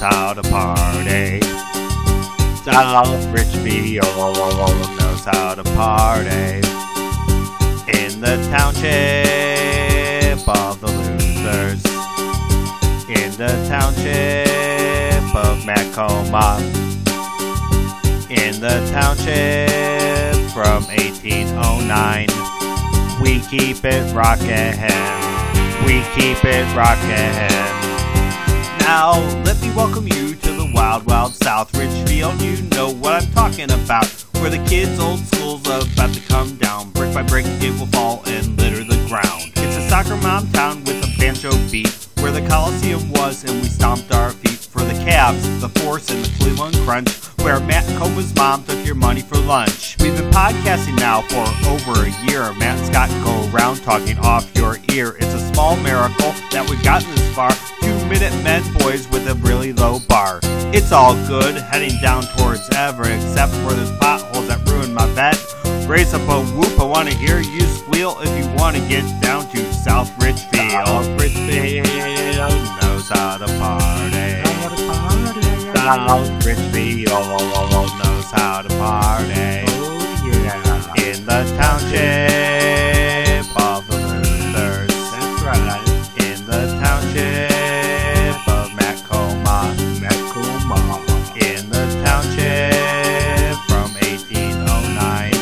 Knows how to party. South Richfield knows how to party. In the township of the losers. In the township of Macoma. In the township from 1809. We keep it rockin'. We keep it rockin'. Now, let me welcome you to the wild, wild South Richfield. You know what I'm talking about. Where the kids' old school's about to come down. Brick by brick, it will fall and litter the ground. It's a soccer mom town with a banjo beat. Where the Coliseum was, and we stomped our feet for the Cavs, the Force, and the Cleveland Crunch. Where Matt Choma's mom took your money for lunch. We've been podcasting now for over a year. Matt Scott go around talking off your ear. It's a small miracle that we've gotten this far. Two minute men boys with a really low bar. It's all good, heading down towards Everett, except for those potholes that ruined my bed. Raise up a whoop, I wanna hear you squeal if you wanna get down to South Richfield. South Richfield knows how to party. South Richfield knows how to party. Oh, yeah. In the township of the losers. That's right. In the township of Macoma. Macoma. In the township from 1809.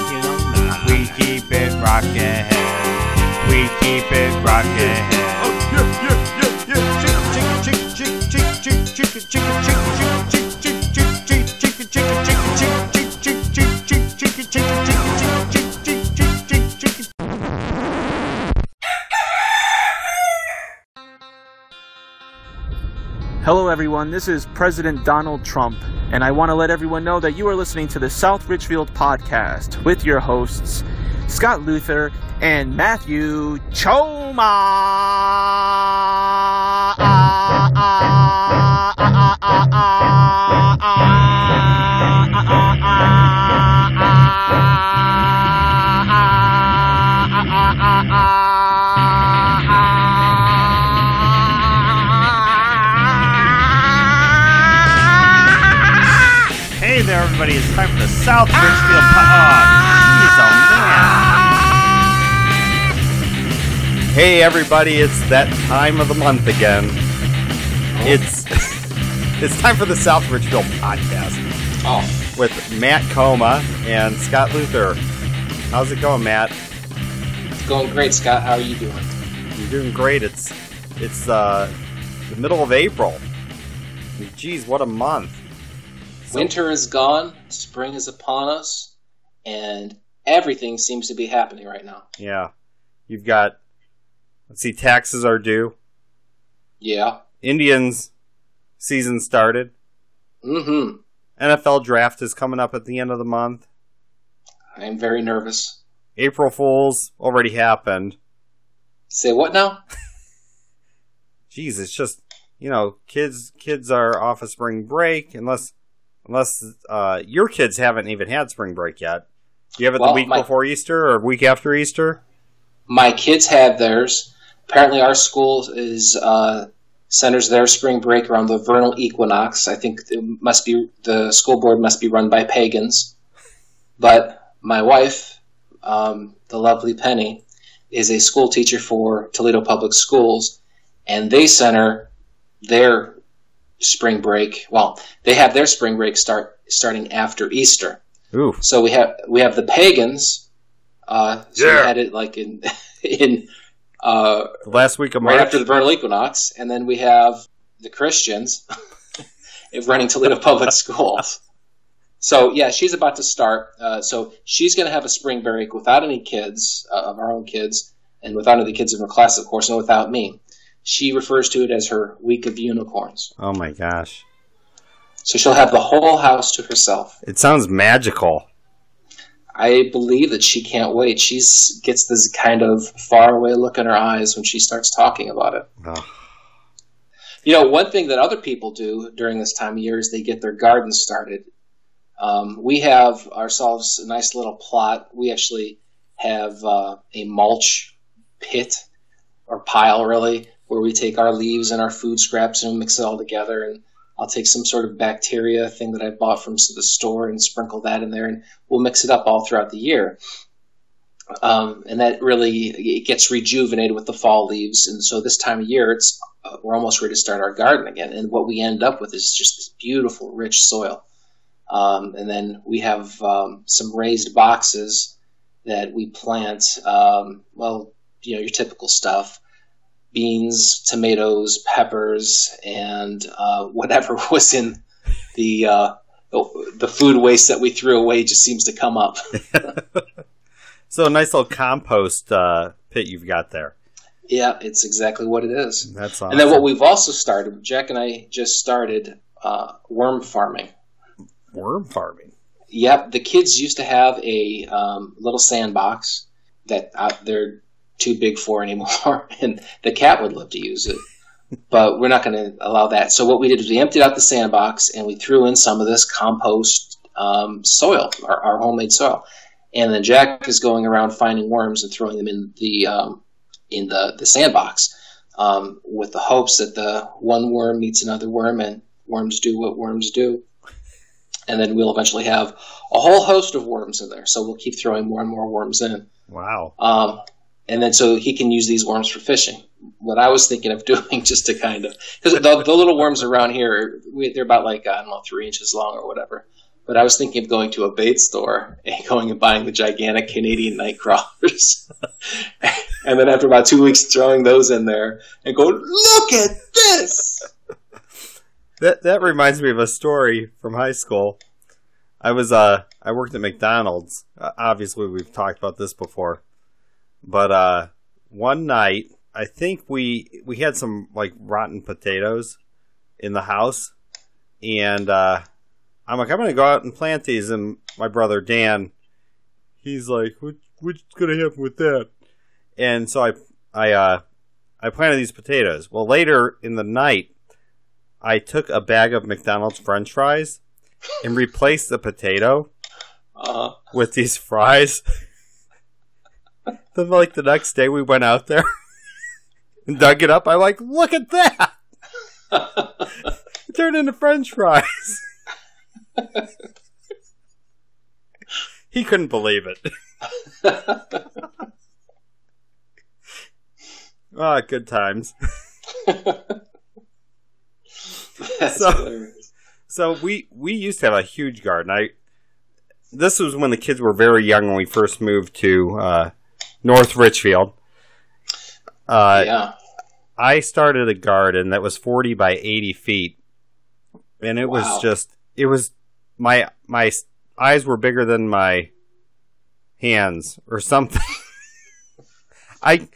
We keep it rockin'. We keep it rockin'. Hello, everyone. This is President Donald Trump, and I want to let everyone know that you are listening to the South Richfield podcast with your hosts, Scott Luther and Matthew Choma. Hey there, everybody. It's time for the South Richfield podcast. Oh, Hey everybody, it's that time of the month again. Oh. It's it's time for the South Richfield podcast Oh, with Matt Choma and Scott Luther. How's it going, Matt? it's going great, Scott. How are you doing? You're doing great. It's it's uh, the middle of April. Geez, what a month! Winter is gone, spring is upon us, and everything seems to be happening right now. Yeah, you've got. Let's see, taxes are due. Yeah. Indians season started. Mm-hmm. NFL draft is coming up at the end of the month. I am very nervous. April Fools already happened. Say what now? Geez, it's just you know, kids kids are off of spring break unless unless uh, your kids haven't even had spring break yet. Do you have it Well, the week my- before Easter or week after Easter? My kids had theirs. Apparently, our school is uh, centers their spring break around the vernal equinox. I think it must be the school board must be run by pagans. But my wife, um, the lovely Penny, is a school teacher for Toledo Public Schools, and they center their spring break. Well, they have their spring break start starting after Easter. Ooh, So we have we have the pagans. Uh, so we Yeah. had it like in in uh, last week of March. right after the vernal equinox, and then we have the Christians running Toledo Public Schools. So yeah, she's about to start. Uh, so she's going to have a spring break without any kids uh, of our own kids, and without any kids in her class, of course, and without me. She refers to it as her week of unicorns. oh my gosh, So she'll have the whole house to herself. it sounds magical. I believe that she can't wait. She gets this kind of faraway look in her eyes when she starts talking about it. Oh, You know, one thing that other people do during this time of year is they get their gardens started. Um, we have ourselves a nice little plot. We actually have uh, a mulch pit or pile, really, where we take our leaves and our food scraps and mix it all together. And I'll take some sort of bacteria thing that I bought from the store and sprinkle that in there, and we'll mix it up all throughout the year. Um, and that really it gets rejuvenated with the fall leaves. And so this time of year, it's uh, we're almost ready to start our garden again. And what we end up with is just this beautiful, rich soil. Um, and then we have um, some raised boxes that we plant. Um, well, you know your typical stuff: beans, tomatoes, peppers, and uh, whatever was in the uh, the food waste that we threw away just seems to come up. So a nice little compost uh, pit you've got there. yeah, it's exactly what it is. That's awesome. And then what we've also started, Jack and I just started uh, worm farming. worm farming. Yep, the kids used to have a um, little sandbox that uh, they're too big for anymore, and the cat would love to use it, but we're not going to allow that. So what we did is we emptied out the sandbox and we threw in some of this compost um, soil, our, our homemade soil, and then Jack is going around finding worms and throwing them in the um, in the the sandbox um, with the hopes that the one worm meets another worm and worms do what worms do and then we'll eventually have a whole host of worms in there. So we'll keep throwing more and more worms in. Wow. Um, and then so he can use these worms for fishing. What I was thinking of doing just to kind of because the, the little worms around here we, they're about like I don't know three inches long or whatever. But I was thinking of going to a bait store and going and buying the gigantic Canadian night crawlers, and then after about two weeks throwing those in there and go look at this. That that reminds me of a story from high school. I was uh I worked at McDonald's. Uh, obviously, we've talked about this before, but uh one night I think we we had some like rotten potatoes in the house, and uh I'm like I'm gonna go out and plant these, and my brother Dan, he's like, what what's gonna happen with that? And so I I uh I planted these potatoes. Well, later in the night. I took a bag of McDonald's French fries and replaced the potato Uh, with these fries. then, like the next day, we went out there and dug it up. I like, look at that! It turned into French fries. he couldn't believe it. Ah, good times. So- hilarious. So we we used to have a huge garden. I this was when the kids were very young when we first moved to uh, North Richfield. Uh, yeah. I started a garden that was forty by eighty feet, and it Wow. was just it was my my eyes were bigger than my hands or something. I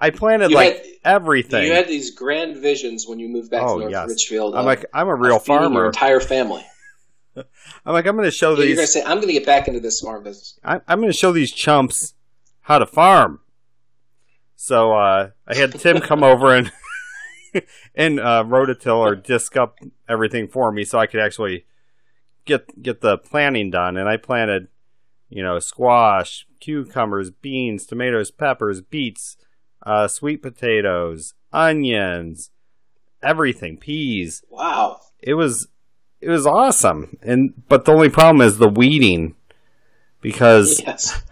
I planted You like had- everything. You had these grand visions when you moved back Oh, to North yes. Richfield. I'm of- like I'm a real feeding Your farmer. entire family. I'm like I'm going to show Yeah, you're gonna say, "I'm gonna get back into this farm business." I, I'm going to show these chumps how to farm. So uh, I had Tim come over and and uh, rototill or disc up everything for me, so I could actually get get the planting done. And I planted, you know, squash, cucumbers, beans, tomatoes, peppers, beets, uh, sweet potatoes, onions, everything, peas. Wow. It was it was awesome. And but the only problem is the weeding because Yes.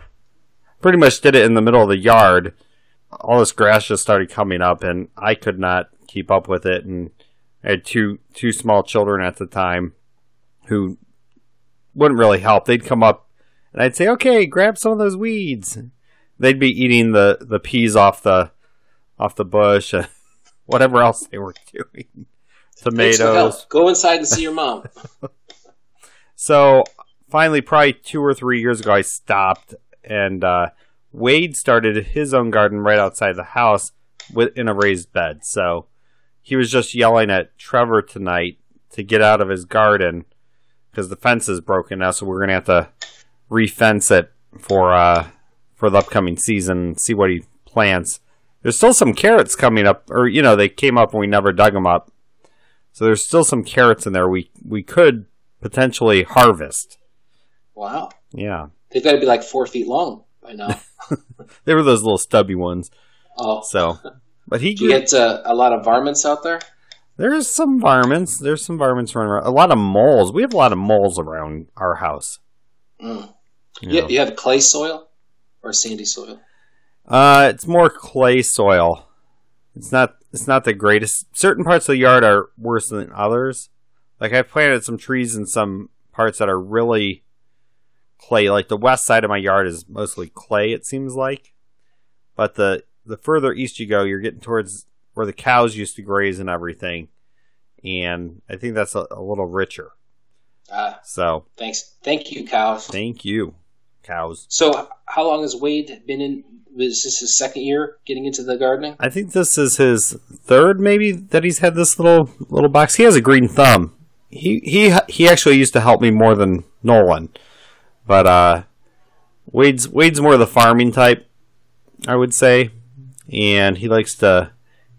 Pretty much did it in the middle of the yard. All this grass just started coming up, and I could not keep up with it. And I had two two small children at the time who wouldn't really help. They'd come up, and I'd say, "Okay, grab some of those weeds." They'd be eating the the peas off the off the bush, and whatever else they were doing. Tomatoes. Go inside and see your mom. So finally, probably two or three years ago, I stopped, and uh, Wade started his own garden right outside the house with in a raised bed. So he was just yelling at Trevor tonight to get out of his garden because the fence is broken now. So we're gonna have to refence it for uh, for the upcoming season. and See what he plants. There's still some carrots coming up, or you know, they came up and we never dug them up. So there's still some carrots in there. We we could potentially harvest. Wow. Yeah, They've got to be like four feet long by now. they were those little stubby ones. Oh, So But he gets get uh, a lot of varmints out there? there's some varmints. There's some varmints running around. A lot of moles. We have a lot of moles around our house. Mm. you You, know. you have clay soil or sandy soil? Uh, it's more clay soil. It's not. It's not the greatest. Certain parts of the yard are worse than others. Like I planted some trees in some parts that are really clay. Like the west side of my yard is mostly clay. It seems like, but the the further east you go, you're getting towards where the cows used to graze and everything, and I think that's a, a little richer. Ah, So thanks. Thank you, cows. thank you, cows. So, how long has Wade been in? Is this his second year getting into the gardening? I think this is his third, maybe that he's had this little little box. He has a green thumb. He he he actually used to help me more than Nolan, but uh, Wade's Wade's more the farming type, I would say, and he likes to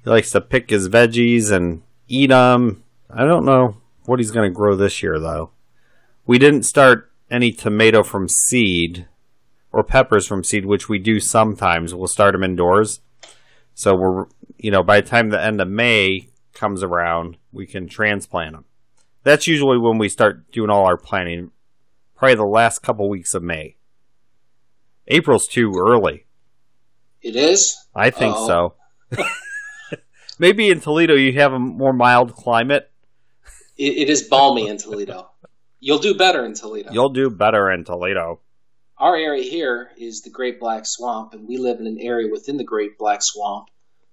he likes to pick his veggies and eat them. I don't know what he's going to grow this year though. We didn't start any tomato from seed or peppers from seed, which we do sometimes. We'll start them indoors. So we're, you know, by the time the end of May comes around, we can transplant them. That's usually when we start doing all our planting, probably the last couple weeks of May. April's too early. It is. I think Uh-oh. so. Maybe in Toledo you have a more mild climate. It, it is balmy in Toledo. You'll do better in Toledo. You'll do better in Toledo. Our area here is the Great Black Swamp, and we live in an area within the Great Black Swamp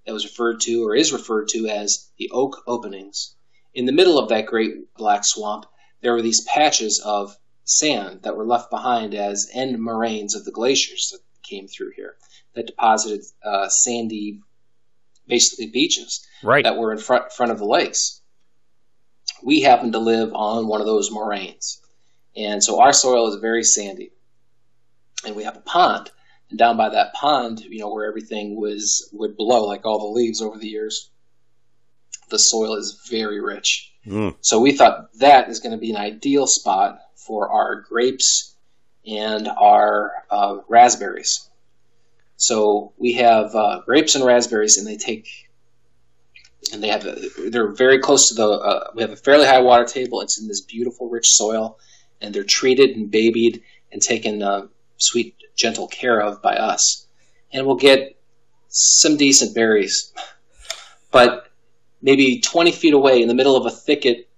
that was referred to or is referred to as the Oak Openings. In the middle of that Great Black Swamp, there were these patches of sand that were left behind as end moraines of the glaciers that came through here that deposited uh, sandy, basically beaches Right. that were in front, front of the lakes. We happen to live on one of those moraines. And so our soil is very sandy. And we have a pond. And down by that pond, you know, where everything was would blow like all the leaves over the years, the soil is very rich. Mm. So we thought that is going to be an ideal spot for our grapes and our uh, raspberries. So we have uh, grapes and raspberries, and they take, and they have, a, they're very close to the. Uh, we have a fairly high water table. It's in this beautiful, rich soil, and they're treated and babied and taken uh, sweet, gentle care of by us, and we'll get some decent berries, but maybe 20 feet away in the middle of a thicket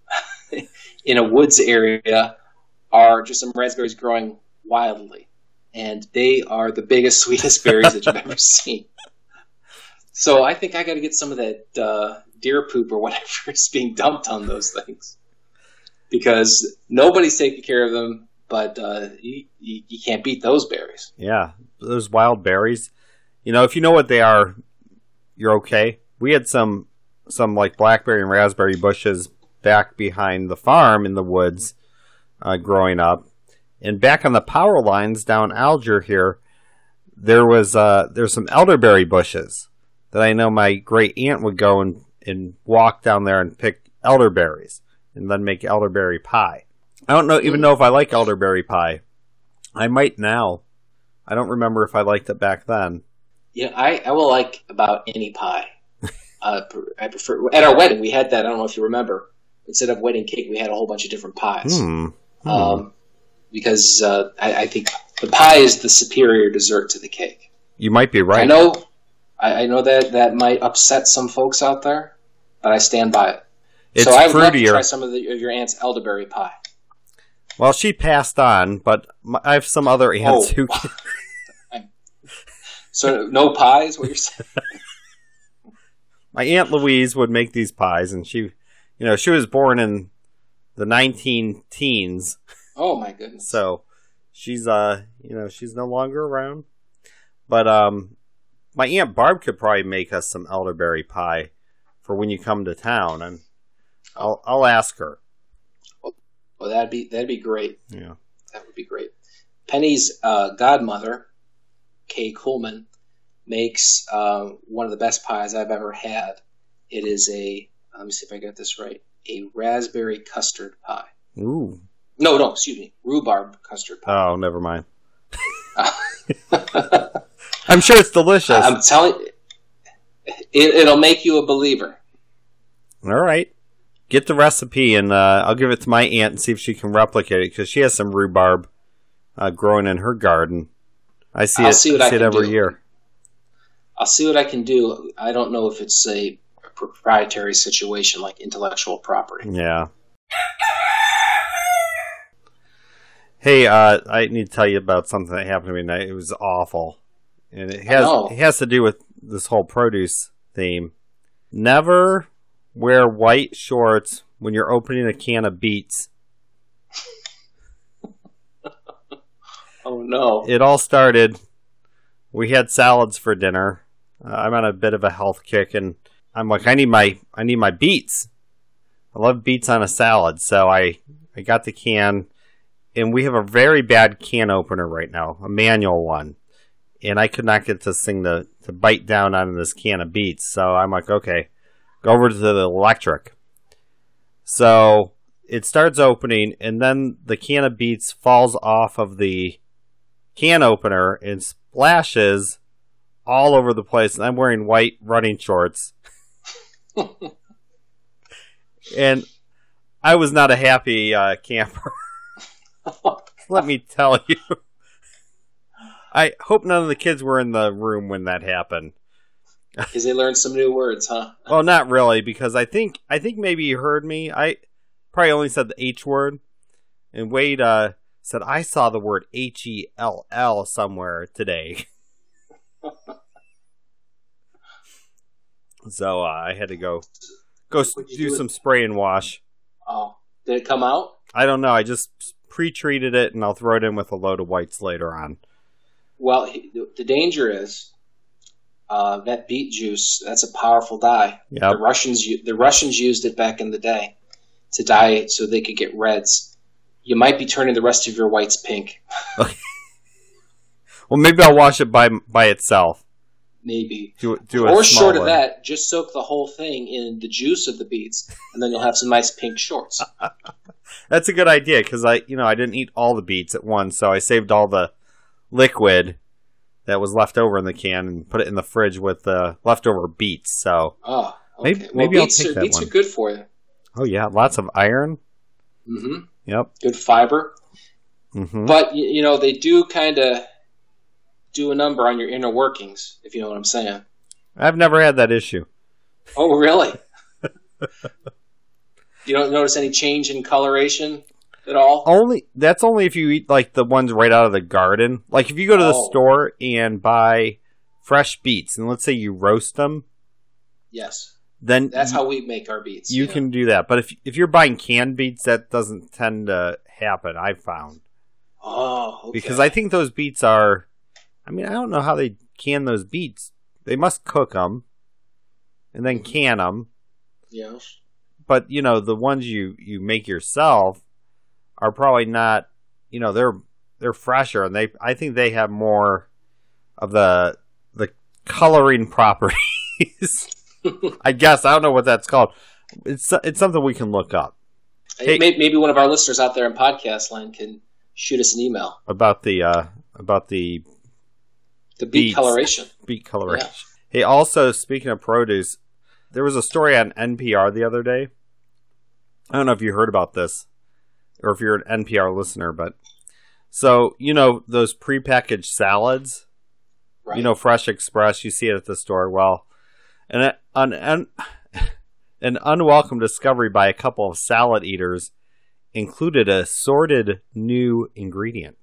in a woods area are just some raspberries growing wildly. And they are the biggest, sweetest berries that you've ever seen. So I think I got to get some of that uh, deer poop or whatever is being dumped on those things. Because nobody's taking care of them, but uh, you, you, you can't beat those berries. Yeah, those wild berries. You know, if you know what they are, you're okay. We had some some like blackberry and raspberry bushes back behind the farm in the woods uh, growing up, and back on the power lines down Alger here, there was uh, there's some elderberry bushes that I know my great aunt would go and and walk down there and pick elderberries and then make elderberry pie. I don't know even know if I like elderberry pie. I might now. I don't remember if I liked it back then. Yeah, I, I will like about any pie. Uh, I prefer at our wedding we had that. I don't know if you remember. Instead of wedding cake, we had a whole bunch of different pies. Hmm. Hmm. Um, because uh, I, I think the pie is the superior dessert to the cake. you might be right. I know, I, I know that that might upset some folks out there, but I stand by it. It's so I would love to try some of, the, of your aunt's elderberry pie. Well, she passed on, but I have some other aunts Oh. who. So no pies? What you're saying? my aunt Louise would make these pies, and she, you know, she was born in the 19 teens, Oh my goodness! so she's uh, you know, she's no longer around. But um, my aunt Barb could probably make us some elderberry pie for when you come to town, and I'll I'll ask her. Well, that'd be that'd be great. Yeah. That would be great. Penny's uh, godmother, Kay Coleman, makes uh, one of the best pies I've ever had. It is a let me see if I got this right. A raspberry custard pie. Ooh. No, no, excuse me, rhubarb custard pie. Oh, never mind. I'm sure it's delicious. I'm telling it It, it'll make you a believer. All right. Get the recipe and uh, I'll give it to my aunt and see if she can replicate it because she has some rhubarb uh, growing in her garden. I see I'll it, see see it every do. year. I'll see what I can do. I don't know if it's a proprietary situation like intellectual property. Yeah. Hey, uh, I need to tell you about something that happened to me tonight. It was awful, and it has it has to do with this whole produce theme. Never wear white shorts when you're opening a can of beets. Oh no. It all started. We had salads for dinner. Uh, I'm on a bit of a health kick, and I'm like, I need my I need my beets. I love beets on a salad, so I I got the can, and we have a very bad can opener right now, a manual one, and I could not get this thing to to bite down on this can of beets. So I'm like, okay, go over to the electric. So it starts opening, and then the can of beets falls off of the can opener and splashes all over the place. And I'm wearing white running shorts. and I was not a happy uh, camper. Let me tell you. I hope none of the kids were in the room when that happened. Because they learned some new words, huh? Well, not really, because I think I think maybe you heard me. I probably only said the H word, and Wade uh, said I saw the word H E L L somewhere today. so uh, I had to go go s- What'd you do do some spray and wash. Oh, did it come out? I don't know. I just pre-treated it, and I'll throw it in with a load of whites later on. Well, the- danger is uh, that beet juice. That's a powerful dye. Yep. The Russians, the Russians used it back in the day to dye it so they could get reds. You might be turning the rest of your whites pink. Well, maybe I'll wash it by by itself. Maybe. Do do Or short of that, just soak the whole thing in the juice of the beets, and then you'll have some nice pink shorts. That's a good idea because I, you know, I didn't eat all the beets at once, so I saved all the liquid that was left over in the can and put it in the fridge with the leftover beets. So, Oh, okay. Maybe- well, maybe I'll take are, that beets one. are good for you. oh yeah, lots of iron. hmm Yep. Good fiber. hmm But, you know, they do kind of do a number on your inner workings, if you know what I'm saying. I've never had that issue. Oh, really? you don't notice any change in coloration at all? Only that's only if you eat like the ones right out of the garden. Like if you go to the Oh. store and buy fresh beets, and let's say you roast them, Yes. then That's you, how we make our beets. you yeah. can do that. But if if you're buying canned beets, that doesn't tend to happen. I've found. Oh, okay. because I think those beets are. I mean, I don't know how they can those beets. They must cook them and then can them. Yeah. But you know, the ones you you make yourself are probably not. You know, they're they're fresher and they. I think they have more of the the coloring properties. I guess I don't know what that's called. It's it's something we can look up Hey- May- Maybe one of our listeners out there in podcast land can shoot us an email. about the uh about the The beet Beets. coloration. beet coloration. Hey, also speaking of produce, there was a story on NPR the other day. I don't know if you heard about this or if you're an NPR listener, but so you know those prepackaged salads, Right. you know Fresh Express, you see it at the store. Well, and an an, an unwelcome discovery by a couple of salad eaters included a sordid new ingredient.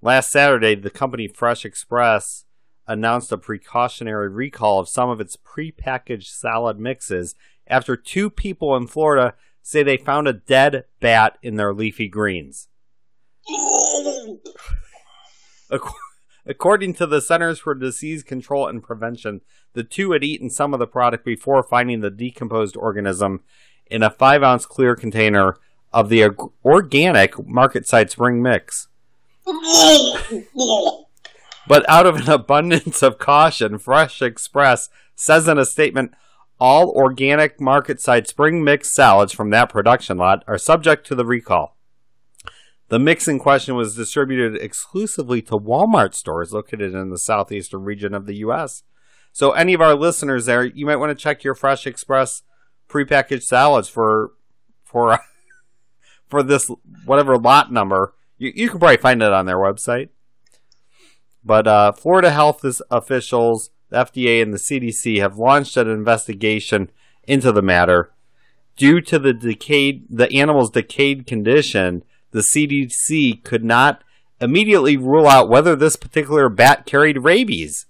Last Saturday, the company Fresh Express announced a precautionary recall of some of its prepackaged salad mixes after two people in Florida say they found a dead bat in their leafy greens. According to the Centers for Disease Control and Prevention, the two had eaten some of the product before finding the decomposed organism in a five ounce clear container of the organic Marketside spring mix. But out of an abundance of caution, Fresh Express says in a statement all organic Marketside spring mix salads from that production lot are subject to the recall. The mix in question was distributed exclusively to Walmart stores located in the southeastern region of the U.S. So any of our listeners there, you might want to check your Fresh Express prepackaged salads for for for this whatever lot number. You you can probably find it on their website. But uh, Florida health officials, the FDA, and the CDC have launched an investigation into the matter. Due to the decayed, the animal's decayed condition, the CDC could not immediately rule out whether this particular bat carried rabies.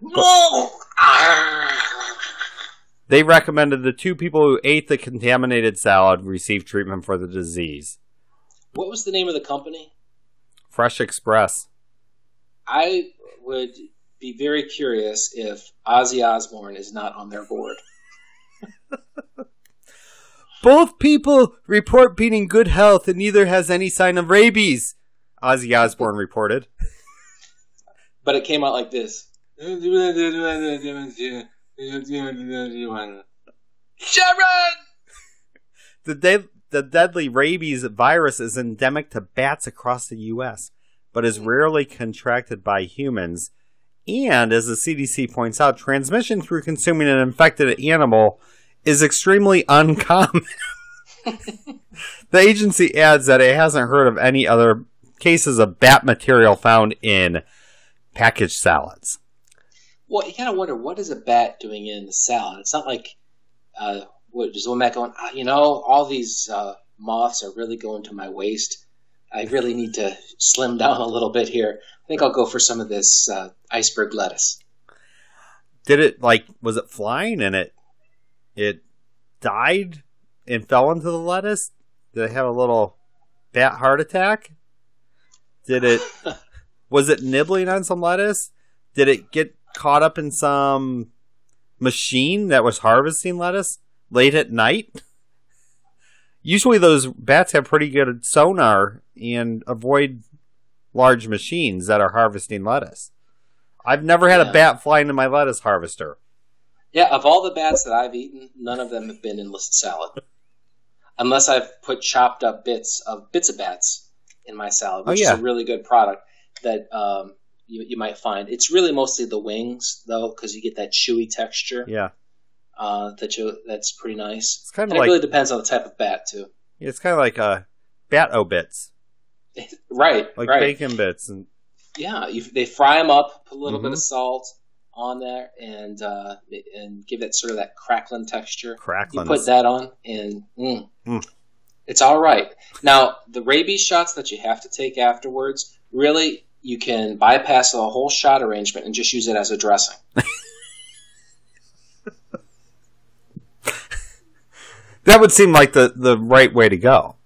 No! They recommended the two people who ate the contaminated salad receive treatment for the disease. What was the name of the company? Fresh Express. I would be very curious if Ozzy Osbourne is not on their board. Both people report being in good health and neither has any sign of rabies, Ozzy Osbourne reported. But it came out like this. Sharon! The, de- the deadly rabies virus is endemic to bats across the U.S., but is rarely contracted by humans. And, as the CDC points out, transmission through consuming an infected animal is extremely uncommon. the agency adds that it hasn't heard of any other cases of bat material found in packaged salads. Well, you kind of wonder what is a bat doing in the salad? It's not like uh, what just one bat going, ah, you know, all these uh, moths are really going to my waist. I really need to slim down a little bit here. I think I'll go for some of this uh, iceberg lettuce. Did it like was it flying and it it died and fell into the lettuce? Did it have a little bat heart attack? Did it was it nibbling on some lettuce? Did it get caught up in some machine that was harvesting lettuce late at night? Usually those bats have pretty good sonar and avoid large machines that are harvesting lettuce. I've never had Yeah. a bat fly into my lettuce harvester. Yeah, of all the bats that I've eaten, none of them have been in this salad. Unless I've put chopped up bits of bits of bats in my salad, Oh, which yeah. is a really good product that um, you, you might find. It's really mostly the wings though, because you get that chewy texture Yeah, uh, that you that's pretty nice. it's kind And of it really depends on the type of bat too. it's kind of like uh, bat obits, Right, like right. bacon bits, and Yeah, you, they fry them up, put a little bit Mhm. of salt on there, and uh, and give it sort of that crackling texture. Crackling. You put that on, and mm, Mm. it's all right. Now, the rabies shots that you have to take afterwards, really, you can bypass the whole shot arrangement and just use it as a dressing. That would seem like the the right way to go.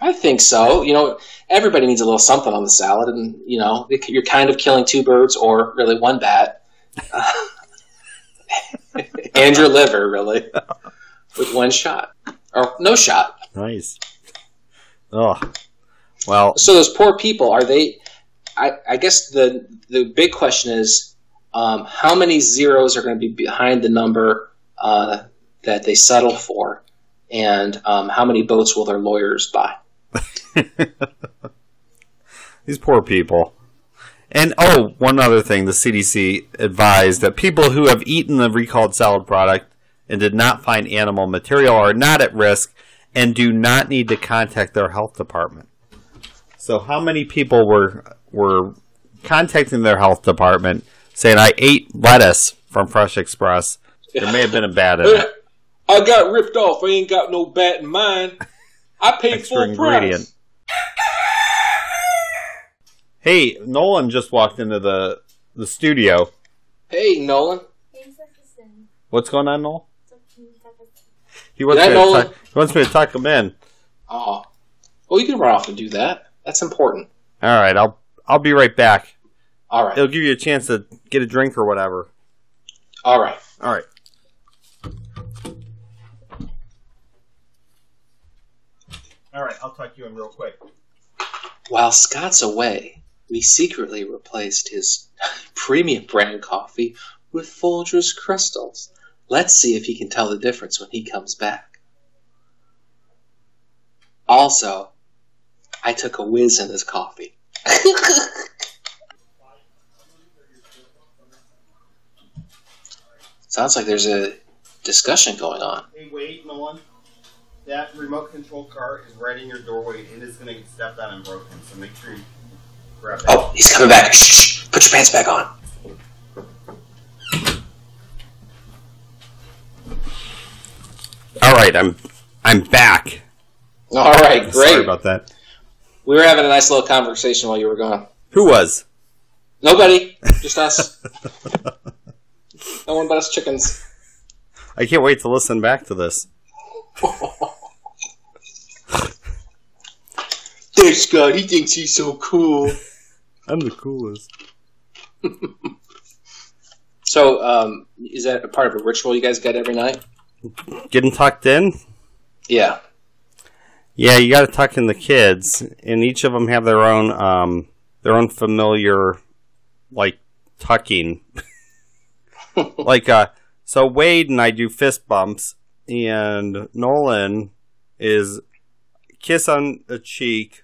I think so. You know, everybody needs a little something on the salad, and you know, you're kind of killing two birds, or really one bat, and your liver, really, with one shot or no shot. Nice. Oh, well, So those poor people are they? I, I guess the the big question is um, how many zeros are going to be behind the number uh, that they settle for, and um, how many boats will their lawyers buy? these poor people. And oh, one other thing: the CDC advised that people who have eaten the recalled salad product and did not find animal material are not at risk and do not need to contact their health department. So, how many people were were contacting their health department saying, "I ate lettuce from Fresh Express"? There may have been a bad in it. I got ripped off. I ain't got no bat in mine. I paid Extra ingredient. Hey, Nolan just walked into the the studio. Hey, Nolan. What's going on, Noel? He wants, me to Nolan. tuck, he wants me to tuck him in. Oh, well, you can run off and do that. That's important. All right, I'll I'll be right back. All right. It'll give you a chance to get a drink or whatever. All right. All right. All right, I'll tuck you in real quick. While Scott's away, we secretly replaced his premium brand coffee with Folgers Crystals. Let's see if he can tell the difference when he comes back. Also, I took a whiz in his coffee. Sounds like there's a discussion going on. Hey, wait, Nolan. That remote control car is right in your doorway and is going to get stepped on and broken, so make sure you grab it. Oh, he's coming back. Shh, shh. Put your pants back on. All right, I'm I'm back. All right, great. Sorry about that. we were having a nice little conversation while you were gone. Who was? Nobody, just us. no one but us chickens. I can't wait to listen back to this. There's Scott. He thinks he's so cool. I'm the coolest. So, um, is that a part of a ritual you guys get every night? Getting tucked in? Yeah. Yeah, you got to tuck in the kids, and each of them have their own um their own familiar like tucking. like uh so Wade and I do fist bumps and Nolan is kiss on a cheek.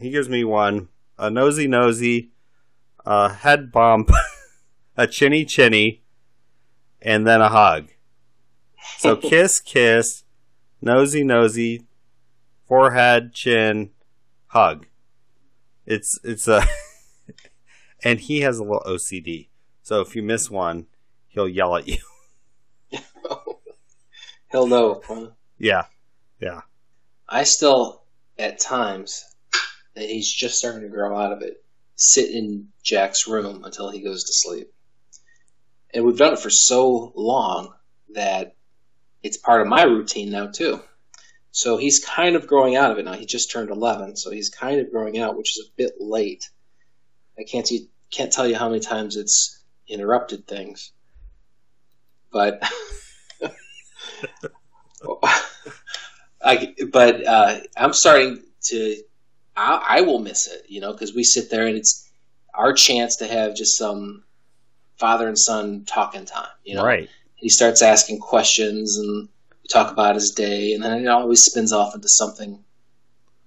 He gives me one, a nosy nosy, a head bump, a chinny chinny, and then a hug. So kiss, kiss, nosy nosy, forehead, chin, hug. It's it's a and he has a little OCD. So if you miss one, he'll yell at you. Hell no. Huh? Yeah. Yeah. I still, at times, and he's just starting to grow out of it, sit in Jack's room until he goes to sleep. And we've done it for so long that it's part of my routine now, too. So he's kind of growing out of it now. He just turned 11, so he's kind of growing out, which is a bit late. I can't, t- can't tell you how many times it's interrupted things. But. I, but uh, I'm starting to. I, I will miss it, you know, because we sit there and it's our chance to have just some father and son talking time. You know, Right. he starts asking questions and we talk about his day, and then it always spins off into something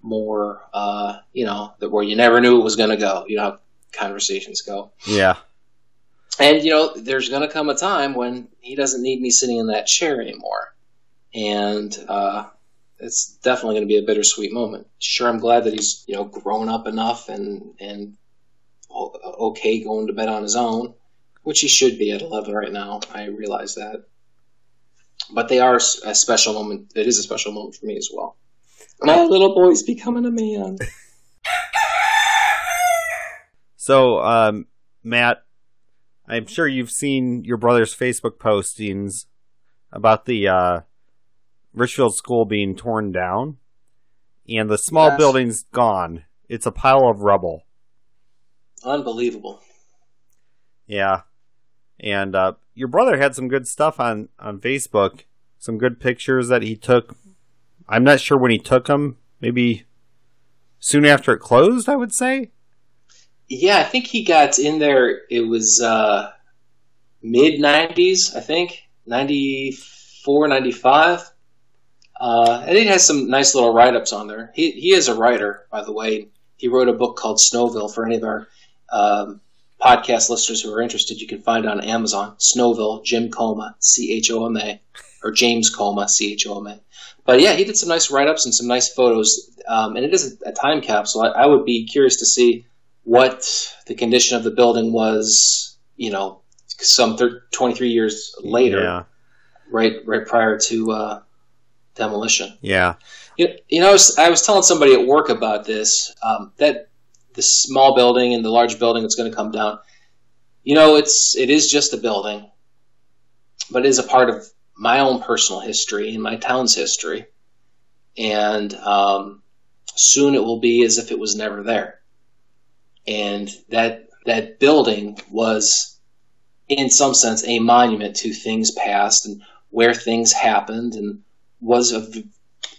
more, uh, you know, that where you never knew it was going to go. You know how conversations go. Yeah. And you know, there's going to come a time when he doesn't need me sitting in that chair anymore, and uh, it's definitely going to be a bittersweet moment. Sure, I'm glad that he's you know grown up enough and and okay going to bed on his own, which he should be at 11 right now. I realize that, but they are a special moment. It is a special moment for me as well. My little boy's becoming a man. So, um, Matt, I'm sure you've seen your brother's Facebook postings about the uh, Richfield School being torn down, and the small Yes. building's gone. It's a pile of rubble. Unbelievable. Yeah, and uh, your brother had some good stuff on on Facebook. Some good pictures that he took. I'm not sure when he took them. Maybe soon after it closed. I would say. Yeah, I think he got in there. It was uh, mid '90s, I think, 94, 95. Uh, and it has some nice little write-ups on there. He he is a writer, by the way. He wrote a book called Snowville. For any of our um, podcast listeners who are interested, you can find it on Amazon. Snowville, Jim Choma, C H O M A, or James Choma, C H O M A. But yeah, he did some nice write-ups and some nice photos. Um, and it is a time capsule. I, I would be curious to see what the condition of the building was, you know, some thir- 23 years later, Yeah. right right prior to uh, demolition. Yeah. You, you know, I was, I was telling somebody at work about this, um, that the small building and the large building that's going to come down, you know, it's it is just a building, but it is a part of my own personal history and my town's history, and um, soon it will be as if it was never there and that that building was in some sense a monument to things past and where things happened and was a,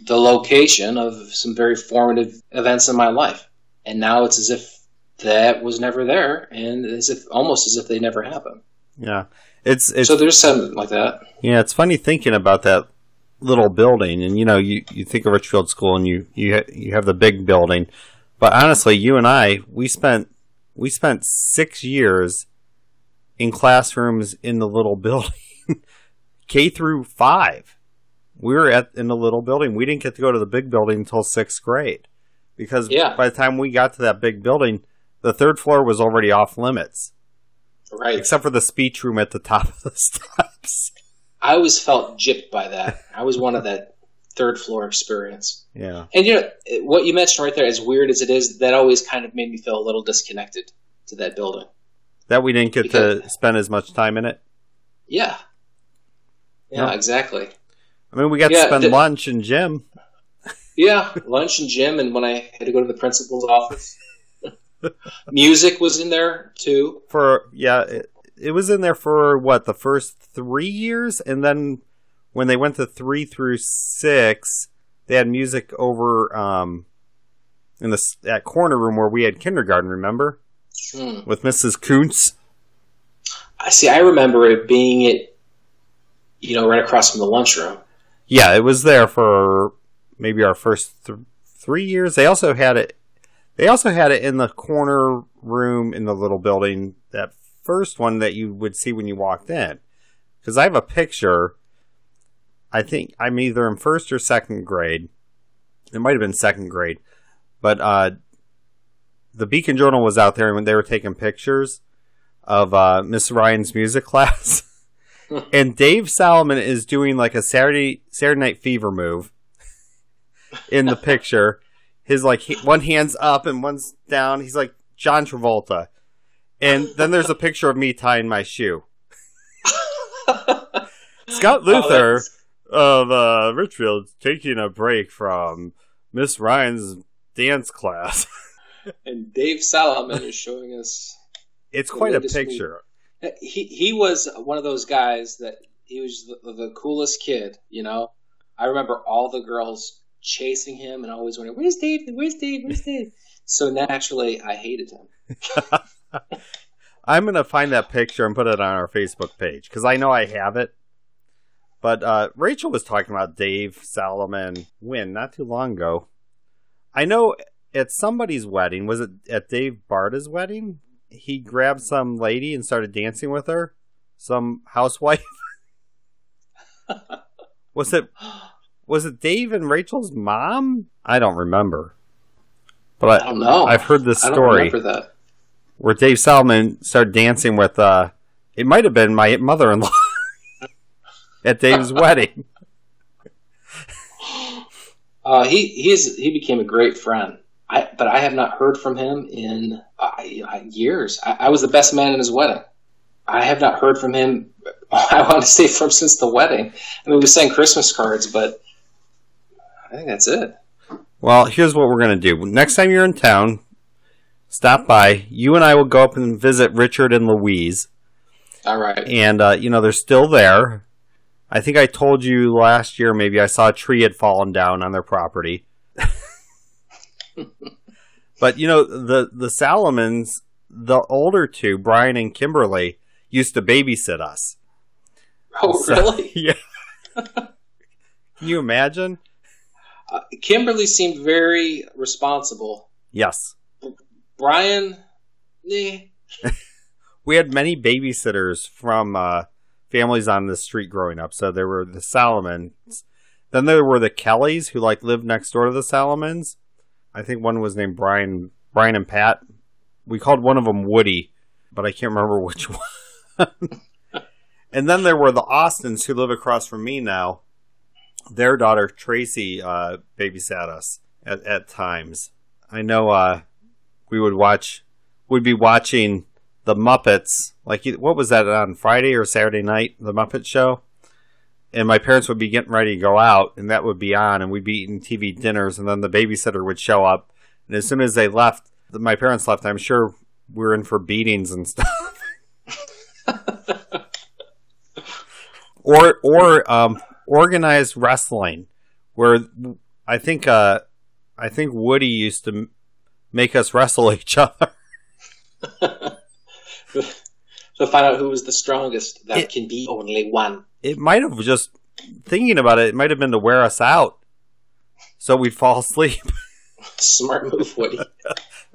the location of some very formative events in my life and now it's as if that was never there and as if almost as if they never happened Yeah. It's it's so there's something like that yeah, it's funny thinking about that little building and you know, you, you think of Richfield School and you you ha- you have the big building. But honestly, you and I, we spent we spent 6 years in classrooms in the little building. K through five. We were at in the little building. We didn't get to go to the big building until sixth grade because Yeah. by the time we got to that big building, the third floor was already off limits, Right. except for the speech room at the top of the steps. I always felt gypped by that. I was one of that third floor experience. Yeah, And you know what you mentioned right there, as weird as it is, that always kind of made me feel a little disconnected to that building. that we didn't get to spend as much time in it. Yeah. Yeah, No. exactly. I mean, we got Yeah, to spend the- lunch in gym. Yeah, lunch and gym, and when I had to go to the principal's office, music was in there too. for yeah it, it was in there for what the first three years and then when they went to three through six they had music over um in the that corner room where we had kindergarten remember Hmm. with mrs kuntz I see. I remember it being it, you know, right across from the lunchroom. Yeah it was there for maybe our first th- three years. They also had it they also had it in the corner room in the little building that first one that you would see when you walked in. Because i have a picture i think i'm either in first or second grade. It might have been second grade but uh the beacon journal was out there when they were taking pictures of uh miss ryan's music class and Dave Solomon is doing like a Saturday Saturday Night Fever move in the picture. His like he, one hand's up and one's down. He's like John Travolta. And then there's a picture of me tying my shoe. Scott Oh, Luther that's- of uh, Richfield taking a break from Miss Ryan's dance class. and Dave Solomon is showing us. It's quite a picture. He he was one of those guys that he was the, the coolest kid. You know, I remember all the girls chasing him and always wondering, "Where's Dave? Where's Dave? Where's Dave?" So naturally, I hated him. I'm gonna find that picture and put it on our Facebook page because I know I have it. But uh, Rachel was talking about Dave Solomon when not too long ago. I know at somebody's wedding was it at Dave Barta's wedding? He grabbed some lady and started dancing with her, some housewife. was it was it Dave and Rachel's mom? I don't remember. But I don't know. I've heard this I don't story remember that. where Dave Salomon started dancing with uh it might have been my mother-in-law at Dave's wedding. Uh, he he's he became a great friend. I but I have not heard from him in uh, years. I, I was the best man in his wedding. I have not heard from him. I want to say from since the wedding. I mean, we sang Christmas cards, but I think that's it. Well, here's what we're gonna do. Next time you're in town, stop by. You and I will go up and visit Richard and Louise, All right. and uh, you know they're still there. I think I told you last year. Maybe I saw a tree had fallen down on their property. but you know the the Salomons, the older two, Brian and Kimberly, used to babysit us. Oh, So- really? yeah. Can you imagine? Uh, Kimberly seemed very responsible. Yes. Brian, eh, We had many babysitters from uh, families on the street growing up. So there were the Salomons. Then there were the Kellys who like lived next door to the Salomons. I think one was named Brian Brian and Pat. We called one of them Woody, but I can't remember which one. and then there were the Austins who live across from me now. Their daughter Tracy uh, babysat us at, at times. I know uh, we would watch, we'd be watching the Muppets. Like what was that on Friday or Saturday night? The Muppet Show. And my parents would be getting ready to go out, and that would be on, and we'd be eating TV dinners, and then the babysitter would show up, and as soon as they left, my parents left. I'm sure we are in for beatings and stuff. or or um, organized wrestling, where I think uh, I think Woody used to make us wrestle each other. to find out who was the strongest. That It- can be only one. It might have just thinking about it. It might have been to wear us out, so we'd fall asleep. Smart move, Woody.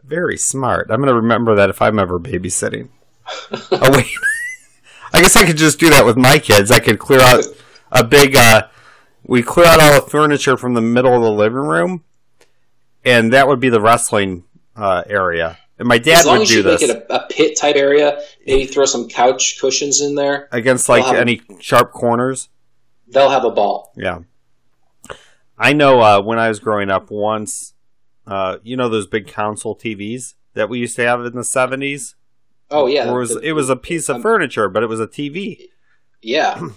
Very smart. I'm going to remember that if I'm ever babysitting. oh wait, I I guess I could just do that with my kids. I could clear out a big. Uh, we clear out all the furniture from the middle of the living room, and that would be the wrestling uh, area. And my dad as long would as do you this make it a, a pit type area, maybe throw some couch cushions in there, against like any sharp corners. they'll have a ball. Yeah. I know uh, when I was growing up once, uh, you know those big console TVs that we used to have in the 70s? Oh yeah, it was, the- it was a piece of um, furniture, but it was a TV. yeah, with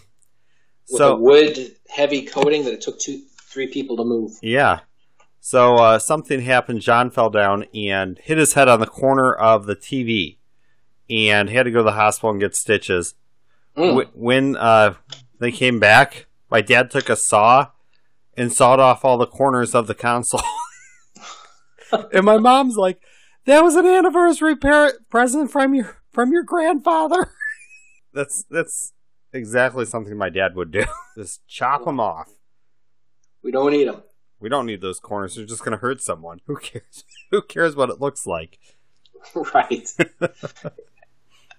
So a wood heavy coating that it took two, three people to move. Yeah. So uh, something happened. John fell down and hit his head on the corner of the TV, and he had to go to the hospital and get stitches. Mm. When uh, they came back, my dad took a saw and sawed off all the corners of the console. and my mom's like, "That was an anniversary present from your from your grandfather." that's that's exactly something my dad would do. Just chop them off. We don't need them. We don't need those corners. They're just going to hurt someone. Who cares? Who cares what it looks like? right.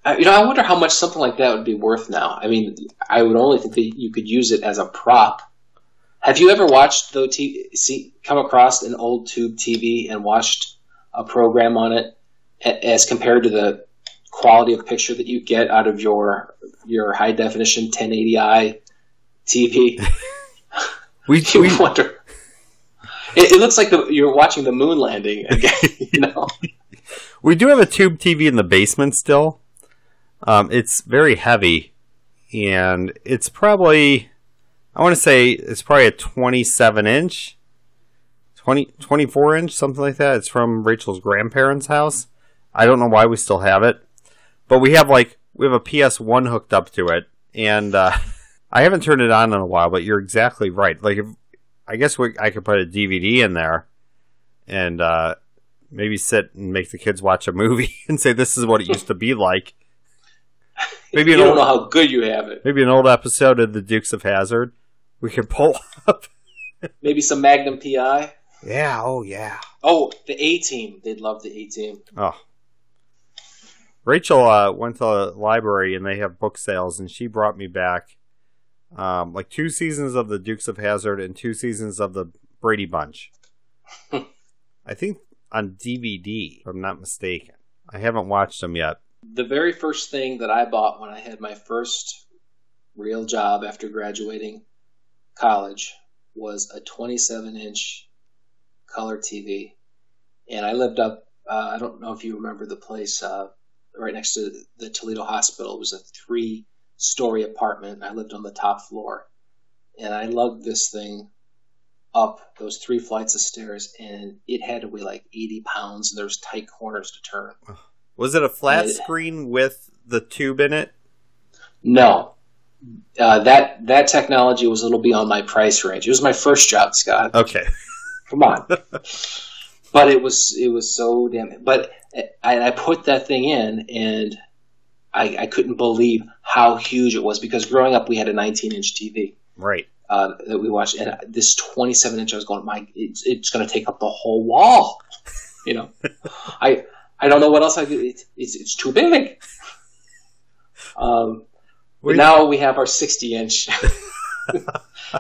Uh, you know, I wonder how much something like that would be worth now. I mean, I would only think that you could use it as a prop. Have you ever watched though? T- see, come across an old tube TV and watched a program on it a- as compared to the quality of picture that you get out of your your high definition 1080i TV? We, we wonder. It, it looks like the, you're watching the moon landing again. You know. we do have a tube TV in the basement still. Um, it's very heavy, and it's probably I want to say it's probably a 27 inch, 20, 24 inch, something like that. It's from Rachel's grandparents' house. I don't know why we still have it, but we have like we have a PS1 hooked up to it, and uh, I haven't turned it on in a while. But you're exactly right. Like if I guess we, I could put a DVD in there, and uh, maybe sit and make the kids watch a movie and say this is what it used to be like. Maybe You don't know how good you have it. maybe an old episode of the Dukes of Hazzard. We could pull up. Maybe some Magnum PI. Yeah. Oh yeah. Oh, the A team. They'd love the A team. Oh. Rachel uh, went to the library and they have book sales, and she brought me back um, like two seasons of the Dukes of Hazzard and two seasons of the Brady Bunch. I think on DVD, if I'm not mistaken. I haven't watched them yet. The very first thing that I bought when I had my first real job after graduating college was a 27 inch color TV. And I lived up, uh, I don't know if you remember the place uh, right next to the Toledo Hospital. It was a three story apartment. I lived on the top floor. And I lugged this thing up those three flights of stairs, and it had to weigh like 80 pounds, and there was tight corners to turn. Was it a flat Yeah. screen with the tube in it? No, uh, that that technology was a little beyond my price range. It was my first job, Scott. Okay. Come on. but it was it was so damn. But I, I put that thing in, and I, I couldn't believe how huge it was because growing up we had a 19 inch TV Right. uh, that we watched, and this 27 inch I was going, my it's, it's going to take up the whole wall. You know, I I don't know what else I could. It's it's, it's too big. Um, but now we have our 60 inch. and,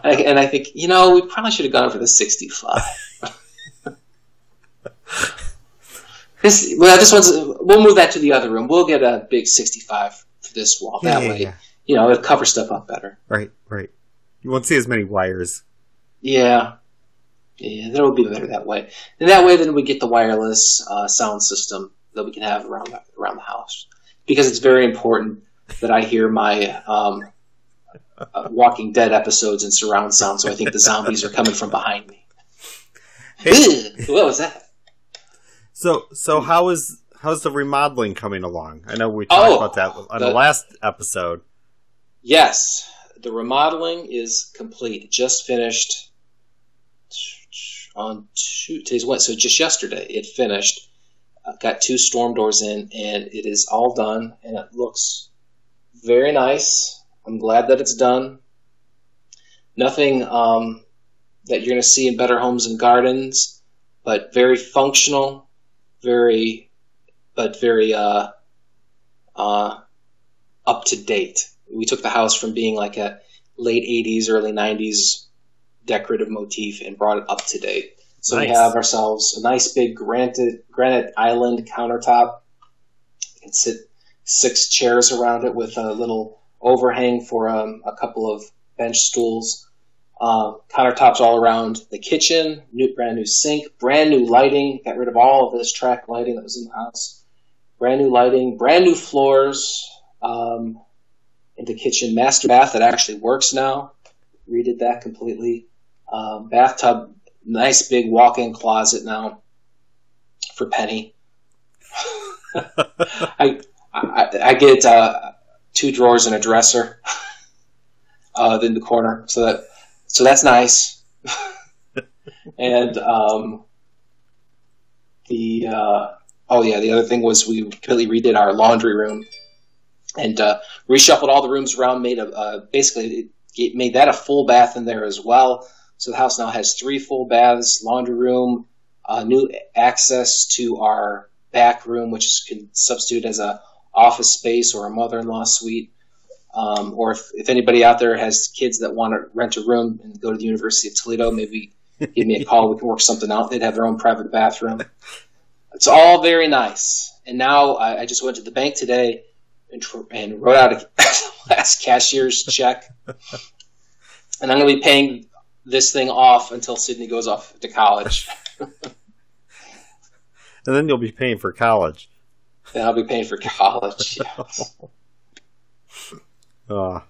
I, and I think, you know, we probably should have gone for the 65. this, well, this one's, we'll move that to the other room. We'll get a big 65 for this wall. that way, you know, it'll cover stuff up better. Right, right. You won't see as many wires. Yeah. Yeah, that would be better that way. And that way, then we get the wireless uh, sound system that we can have around the, around the house. Because it's very important that I hear my um, uh, Walking Dead episodes in surround sound, so I think the zombies are coming from behind me. Ugh, what was that? So, so how is how's the remodeling coming along? I know we talked Oh, about that on the, the- last episode. Yes, the remodeling is complete. Just finished on two, today's what? So just yesterday it finished. Uh, got two storm doors in, and it is all done, and it looks very nice. I'm glad that it's done. Nothing um, that you're going to see in Better Homes and Gardens, but very functional, very, but very uh, uh, up to date. we took the house from being like a late '80s, early '90s decorative motif and brought it up to date. So we have ourselves a nice big granite granite island countertop. You can sit six chairs around it with a little overhang for um, a couple of bench stools. Uh, countertops all around the kitchen, new brand new sink, brand new lighting. Got rid of all of this track lighting that was in the house. Brand new lighting, brand new floors um, in the kitchen. Master bath that actually works now. Redid that completely. Um, bathtub, nice big walk-in closet now for Penny. I, I I get uh, two drawers and a dresser uh, in the corner, so that so that's nice. and um, the uh, oh yeah, the other thing was we completely redid our laundry room and uh, reshuffled all the rooms around. Made a uh, basically it, made that a full bath in there as well. So the house now has three full baths, laundry room, uh, new access to our back room, which can substitute as a office space or a mother-in-law suite. Um, or if, if anybody out there has kids that want to rent a room and go to the University of Toledo, maybe give me a call. We can work something out. They'd have their own private bathroom. It's all very nice. And now I, I just went to the bank today and, tr- and wrote out a last cashier's check. And I'm going to be paying this thing off until Sydney goes off to college. And then you'll be paying for college. Then I'll be paying for college. Yes. Uh,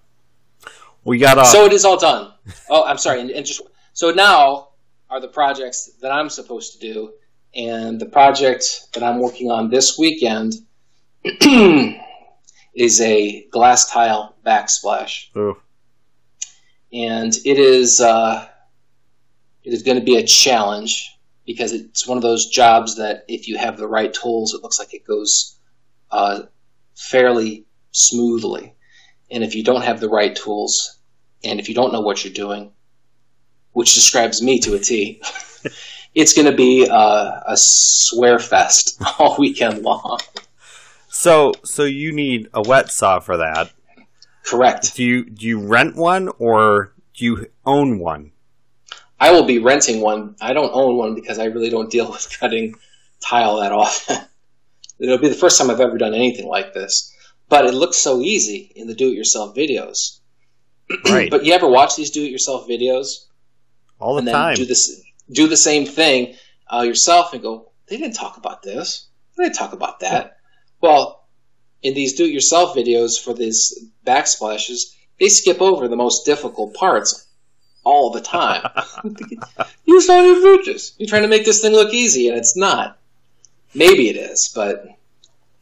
we got uh, So it is all done. Oh, I'm sorry. And, and just so now are the projects that I'm supposed to do, and the project that I'm working on this weekend is a glass tile backsplash, ooh, and it is uh, it is going to be a challenge because it's one of those jobs that if you have the right tools, it looks like it goes uh, fairly smoothly. And if you don't have the right tools, and if you don't know what you're doing, which describes me to a T, it's going to be uh, a swear fest all weekend long. so so you need a wet saw for that. Correct. Do you do you rent one or do you own one? I will be renting one. I don't own one because I really don't deal with cutting tile that often. It'll be the first time I've ever done anything like this. But it looks so easy in the do-it-yourself videos. Right, But you ever watch these do-it-yourself videos all the time. do this, do the same thing uh, yourself and go, they didn't talk about this. They didn't talk about that. Well, in these do-it-yourself videos for these backsplashes, they skip over the most difficult parts all the time. All your bridges. You're trying to make this thing look easy, and it's not. Maybe it is, but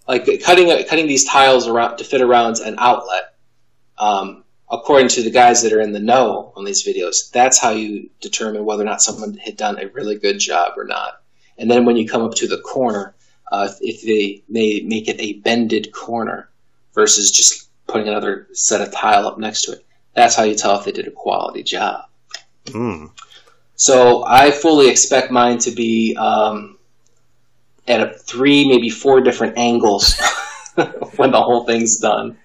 like cutting cutting these tiles around to fit around an outlet. Um, according to the guys that are in the know on these videos, that's how you determine whether or not someone had done a really good job or not. And then when you come up to the corner, uh, if they may make it a bended corner versus just putting another set of tile up next to it, that's how you tell if they did a quality job. Mm. So I fully expect mine to be um, at a three, maybe four different angles when the whole thing's done.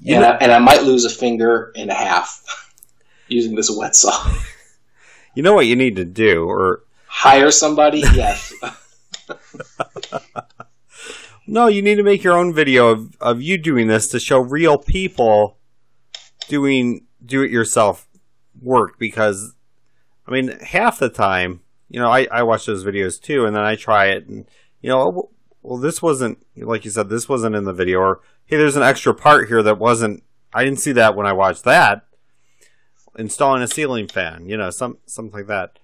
You and, know- I, and I might lose a finger and a half using this wet saw. You know what you need to do, or Hire somebody? Yes. no, you need to make your own video of, of you doing this to show real people doing do it yourself work because I mean half the time, you know, I, I watch those videos too and then I try it and you know, well this wasn't like you said, this wasn't in the video or hey there's an extra part here that wasn't I didn't see that when I watched that. Installing a ceiling fan, you know, some something like that.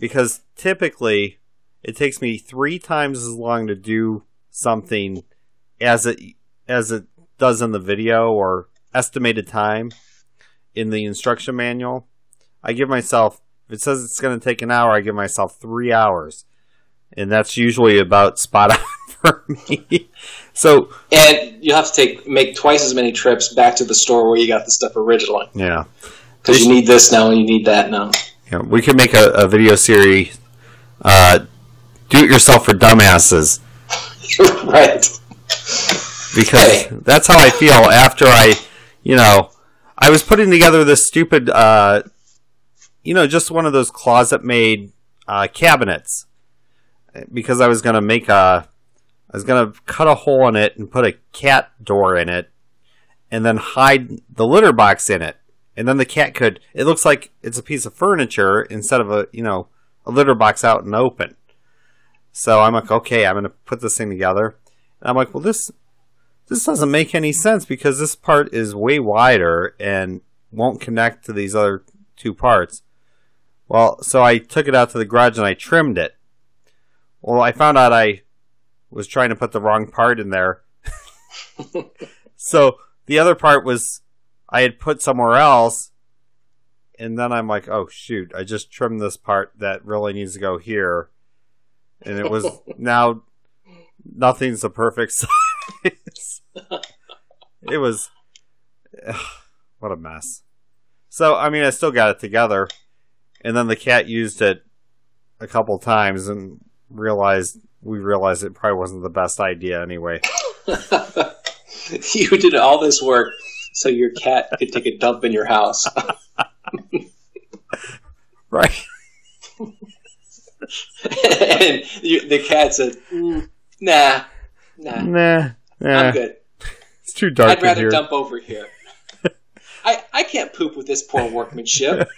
Because typically it takes me three times as long to do something as it as it does in the video or estimated time in the instruction manual. I give myself if it says it's going to take an hour, I give myself three hours, and that's usually about spot on for me. so and you'll have to take make twice as many trips back to the store where you got the stuff originally. yeah, Because you need this now and you need that now. yeah we could make a, a video series. Uh, do it yourself for dumbasses. right. because Hey. that's how I feel after I, you know, I was putting together this stupid, uh, you know, just one of those closet made uh, cabinets because I was going to make a, I was to cut a hole in it and put a cat door in it and then hide the litter box in it. And then the cat could, it looks like it's a piece of furniture instead of a, you know, a litter box out in the open. So I'm like, okay, I'm going to put this thing together. And I'm like, well, this, this doesn't make any sense because this part is way wider and won't connect to these other two parts. Well, so I took it out to the garage and I trimmed it. Well, I found out I was trying to put the wrong part in there. so the other part was I had put somewhere else. And then I'm like, oh shoot, I just trimmed this part that really needs to go here. And it was now nothing's the perfect size. it was ugh, what a mess. So I mean I still got it together. And then the cat used it a couple times and realized we realized it probably wasn't the best idea anyway. you did all this work so your cat could take a dump in your house. right. and you, the cat said, mm, "Nah, nah, Nah. nah. I'm good. It's too dark I'd in rather here. dump over here. I I can't poop with this poor workmanship."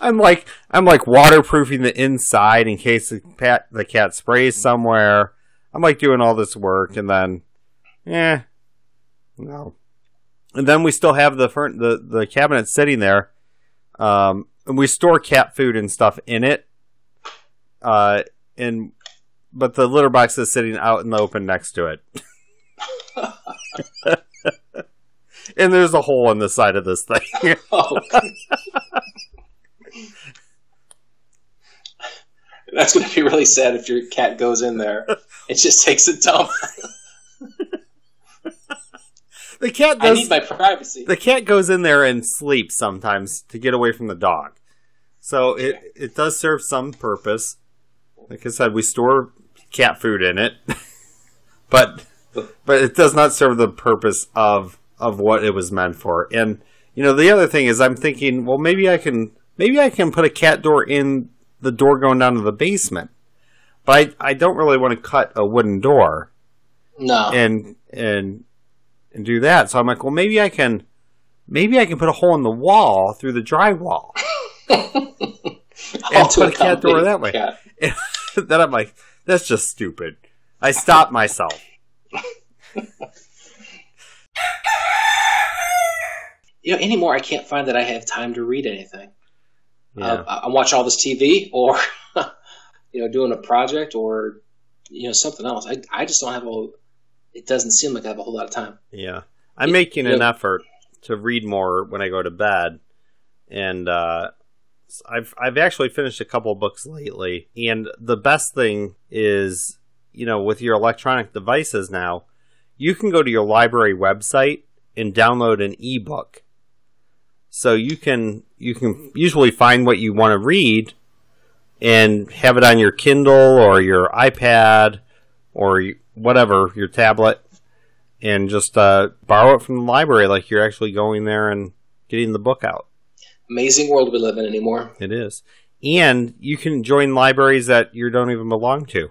I'm like I'm like waterproofing the inside in case the cat the cat sprays somewhere. I'm like doing all this work and then, yeah, no. And then we still have the furn- the the cabinet sitting there, um, and we store cat food and stuff in it. Uh, and but the litter box is sitting out in the open next to it. and there's a hole in the side of this thing. Oh. That's going to be really sad if your cat goes in there. It just takes a dump. the cat I need my privacy. the cat goes in there and sleeps sometimes to get away from the dog. So it it does serve some purpose. Like I said, we store cat food in it, but but it does not serve the purpose of of what it was meant for. And you know, the other thing is, I'm thinking, well, maybe I can maybe I can put a cat door in the door going down to the basement. But I, I don't really want to cut a wooden door No. and and and do that. So I'm like, well, maybe I can, maybe I can put a hole in the wall through the drywall. I'll oh, put a cat door that way. Cat. then I'm like, that's just stupid. I stopped myself. You know, anymore, I can't find that I have time to read anything. Yeah, Uh, I- I'm watching all this TV, or you know, doing a project, or you know, something else. I I just don't have a. It doesn't seem like I have a whole lot of time. yeah. I'm making an Yeah. effort to read more when I go to bed, and uh, I've I've actually finished a couple books lately. And the best thing is, you know, with your electronic devices now, you can go to your library website and download an ebook. So you can you can usually find what you want to read and have it on your Kindle or your iPad or whatever your tablet, and just uh, borrow it from the library like you're actually going there and getting the book out. Amazing world we live in anymore. It is. And you can join libraries that you don't even belong to.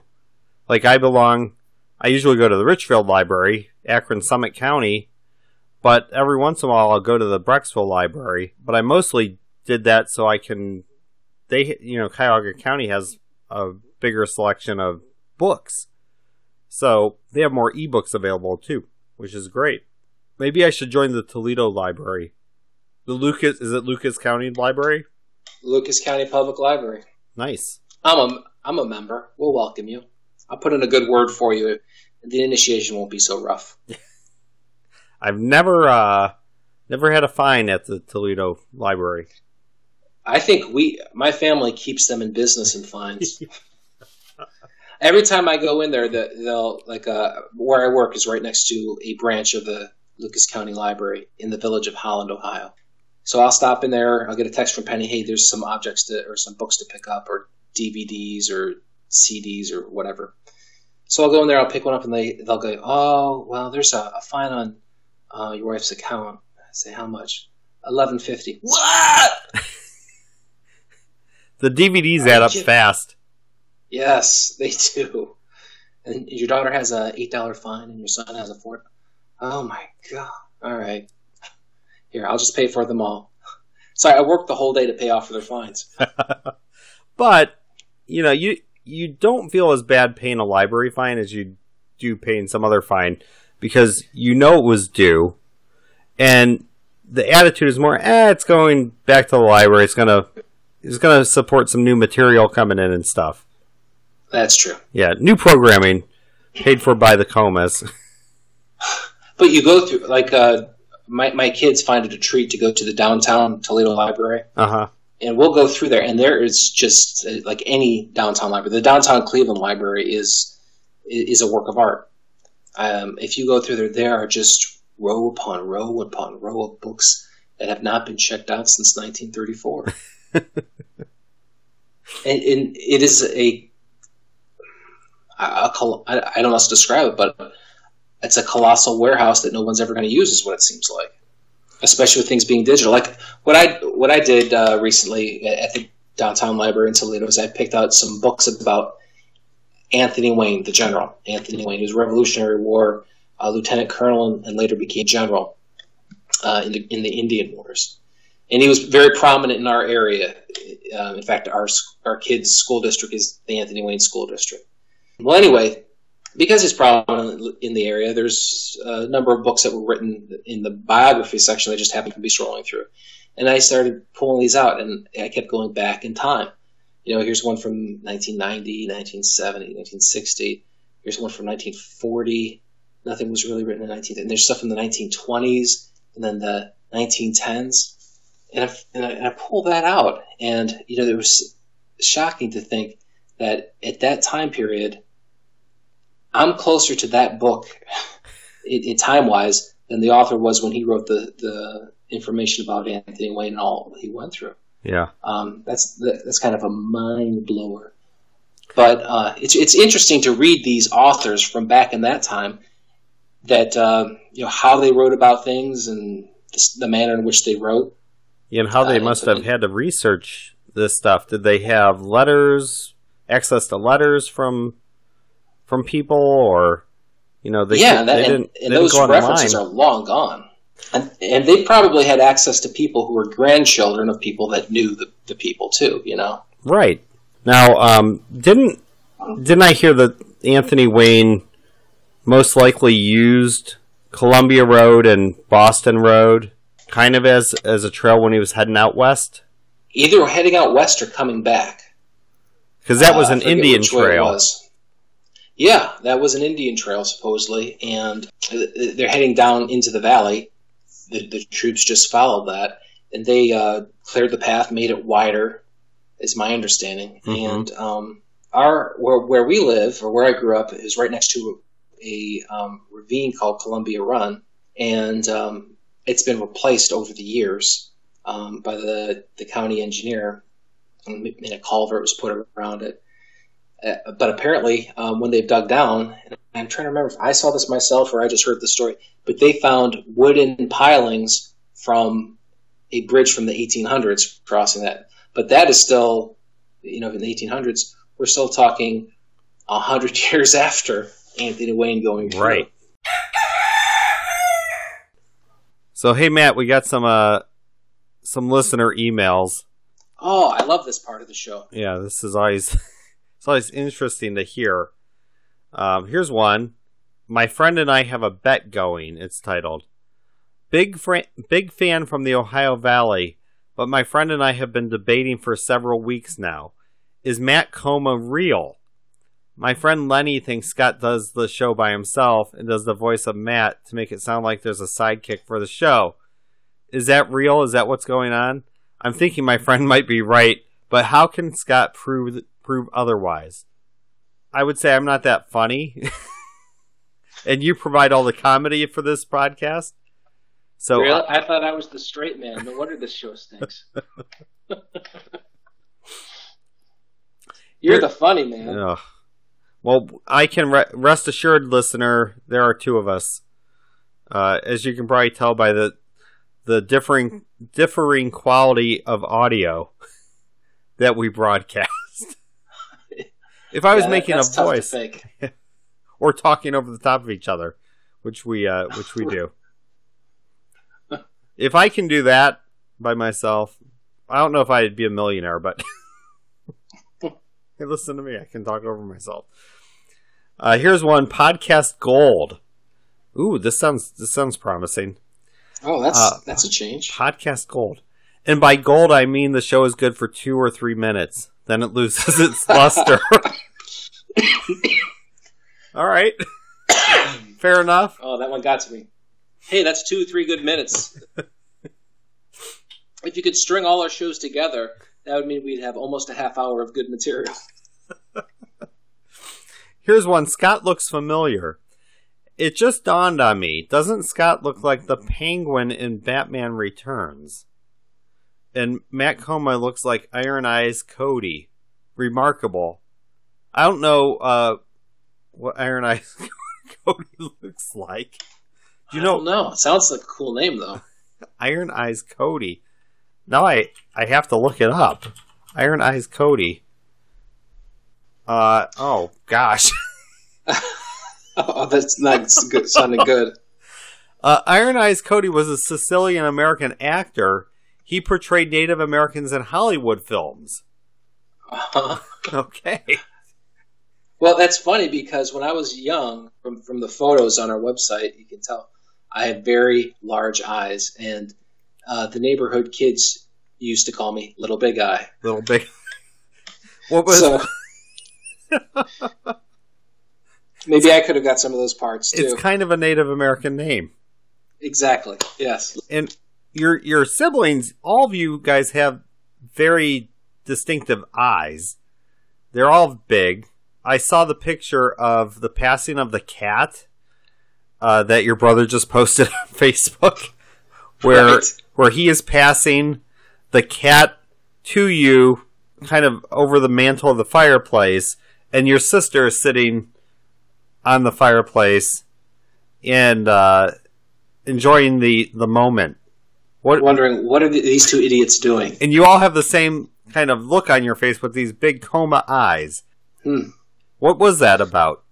Like I belong, I usually go to the Richfield Library, Akron Summit County, but every once in a while I'll go to the Brecksville Library. But I mostly did that so I can, they, you know, Cuyahoga County has a bigger selection of books. So they have more ebooks available too, which is great. Maybe I should join the Toledo Library. The Lucas, is it Lucas County Library? Lucas County Public Library. Nice. I'm a I'm a member. We'll welcome you. I'll put in a good word for you. The initiation won't be so rough. I've never uh never had a fine at the Toledo Library. I think we, my family, keeps them in business and fines. Every time I go in there, the, they'll like uh, where I work is right next to a branch of the Lucas County Library in the village of Holland, Ohio. So I'll stop in there. I'll get a text from Penny. Hey, there's some objects to or some books to pick up, or DVDs or CDs or whatever. So I'll go in there. I'll pick one up, and they they'll go, "Oh, well, there's a, a fine on uh, your wife's account. I say, how much? Eleven fifty. What? The DVDs add up fast. Yes, they do. And your daughter has a eight dollar fine, and your son has a four. Oh my god! All right, here I'll just pay for them all. Sorry, I worked the whole day to pay off for their fines. But you know, you you don't feel as bad paying a library fine as you do paying some other fine because you know it was due, and the attitude is more, eh, it's going back to the library. It's gonna it's gonna support some new material coming in and stuff. That's true. Yeah, new programming paid for by the Chomas. But you go through like uh, my my kids find it a treat to go to the downtown Toledo Library, Uh huh. and we'll go through there, and there is just uh, like any downtown library. The downtown Cleveland Library is is a work of art. Um, if you go through there, there are just row upon row upon row of books that have not been checked out since 1934. and, and it is a, a, col- I I don't know how to describe it, but it's a colossal warehouse that no one's ever going to use, is what it seems like. Especially with things being digital. Like what I what I did uh, recently at the downtown library in Toledo is I picked out some books about Anthony Wayne, the general. Anthony Wayne, was Revolutionary War uh, lieutenant colonel and, and later became general uh, in, the, in the Indian Wars. And he was very prominent in our area. Um, in fact, our our kids' school district is the Anthony Wayne School District. Well, anyway, because he's prominent in the area, there's a number of books that were written in the biography section that just happened to be scrolling through. And I started pulling these out, and I kept going back in time. You know, here's one from 1990, 1970, 1960. Here's one from 1940. Nothing was really written in 19. And there's stuff in the 1920s, and then the 1910s. And I, and I, and I pulled that out, and you know, it was shocking to think that at that time period, I'm closer to that book, in, in time wise, than the author was when he wrote the the information about Anthony Wayne and all he went through. Yeah. Um, that's that's kind of a mind blower. But uh, it's it's interesting to read these authors from back in that time, that uh, you know how they wrote about things and the, manner in which they wrote. And how they Uh, must have had to research this stuff. Did they have letters, access to letters from from people, or you know, they yeah, they that, and, didn't, and they those references online. are long gone. And, and they probably had access to people who were grandchildren of people that knew the, the people too. You know. Right. Now, um, didn't didn't I hear that Anthony Wayne most likely used Columbia Road and Boston Road kind of as as a trail when he was heading out west? Either heading out west or coming back. Because that was Uh, an Indian which way it trail. Yeah, that was an Indian trail supposedly, and they're heading down into the valley. The, the troops just followed that, and they uh, cleared the path, made it wider, is my understanding. Mhm. And um, our where, where we live, or where I grew up, is right next to a um, ravine called Columbia Run, and um, it's been replaced over the years um, by the the county engineer, and a culvert was put around it. Uh, but apparently, um, when they dug down, and I'm trying to remember if I saw this myself or I just heard the story, but they found wooden pilings from a bridge from the 1800s crossing that. But that is still, you know, in the 1800s, we're still talking a hundred years after Anthony Wayne going through. Right. So hey Matt, we got some uh some listener emails. Oh, I love this part of the show. Yeah, this is always it's always interesting to hear. Um, here's one. My friend and I have a bet going. It's titled "Big Big Fan from the Ohio Valley," but my friend and I have been debating for several weeks now. Is Matt Choma real? My friend Lenny thinks Scott does the show by himself and does the voice of Matt to make it sound like there's a sidekick for the show. Is that real? Is that what's going on? I'm thinking my friend might be right, but how can Scott prove prove otherwise? I would say I'm not that funny, and you provide all the comedy for this podcast. So really? I thought I was the straight man. No wonder this show stinks. You're the funny man. ugh. well, I can re- rest assured, listener, there are two of us. Uh, as you can probably tell by the the differing differing quality of audio that we broadcast. If I was Yeah, making a that's tough to voice fake. or talking over the top of each other, which we uh, which we do. if I can do that by myself, I don't know if I'd be a millionaire, but hey, listen to me, I can talk over myself. Uh, here's one podcast gold. Ooh, this sounds this sounds promising. Oh, that's Uh, that's a change. Podcast gold, and by gold I mean the show is good for two or three minutes, then it loses its luster. All right, fair enough. Oh, that one got to me. Hey, that's two, three good minutes. if you could string all our shows together, that would mean we'd have almost a half hour of good material. Here's one. Scott looks familiar. It just dawned on me. Doesn't Scott look like the penguin in Batman Returns? And Matt Choma looks like Iron Eyes Cody. Remarkable. I don't know uh, what Iron Eyes Cody looks like. You Do you know No, it sounds like a cool name though. Iron Eyes Cody? Now I I have to look it up. Iron Eyes Cody. Uh oh gosh. Oh, that's not good, sounding good. Uh, Iron Eyes Cody was a Sicilian American actor. He portrayed Native Americans in Hollywood films. Okay. Well, that's funny because when I was young, from from the photos on our website, you can tell I have very large eyes, and uh, the neighborhood kids used to call me Little Big Eye. Little big. What was So maybe I could have got some of those parts too. it's kind of a Native American name. exactly. Yes. And your your siblings, all of you guys have very distinctive eyes. They're all big. I saw the picture of the passing of the cat uh, that your brother just posted on Facebook, where Right. where he is passing the cat to you, kind of over the mantle of the fireplace, and your sister is sitting on the fireplace and uh, enjoying the the moment. What Wondering what are these two idiots doing? and you all have the same kind of look on your face with these big Choma eyes. Hmm. What was that about?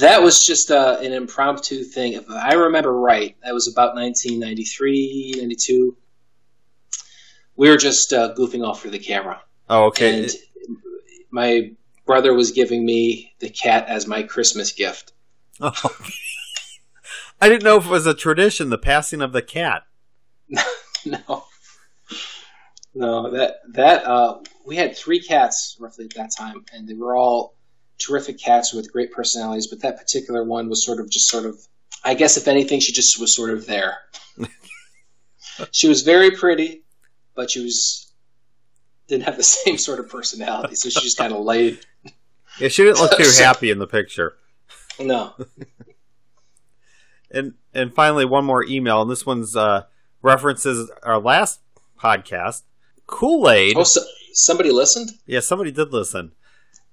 That was just uh, an impromptu thing. If I remember right, that was about 1993, 92. We were just uh, goofing off for the camera. Oh, okay. And my brother was giving me the cat as my Christmas gift. Oh. I didn't know if it was a tradition, the passing of the cat. no. No, that that uh, we had three cats roughly at that time, and they were all terrific cats with great personalities. But that particular one was sort of just sort of, I guess, if anything, she just was sort of there. she was very pretty, but she was didn't have the same sort of personality, so she just kind of laid. Yeah, she didn't look too happy in the picture. No, And and finally, one more email, and this one's uh, references our last podcast. Kool Aid. oh, so, somebody listened. Yeah, somebody did listen.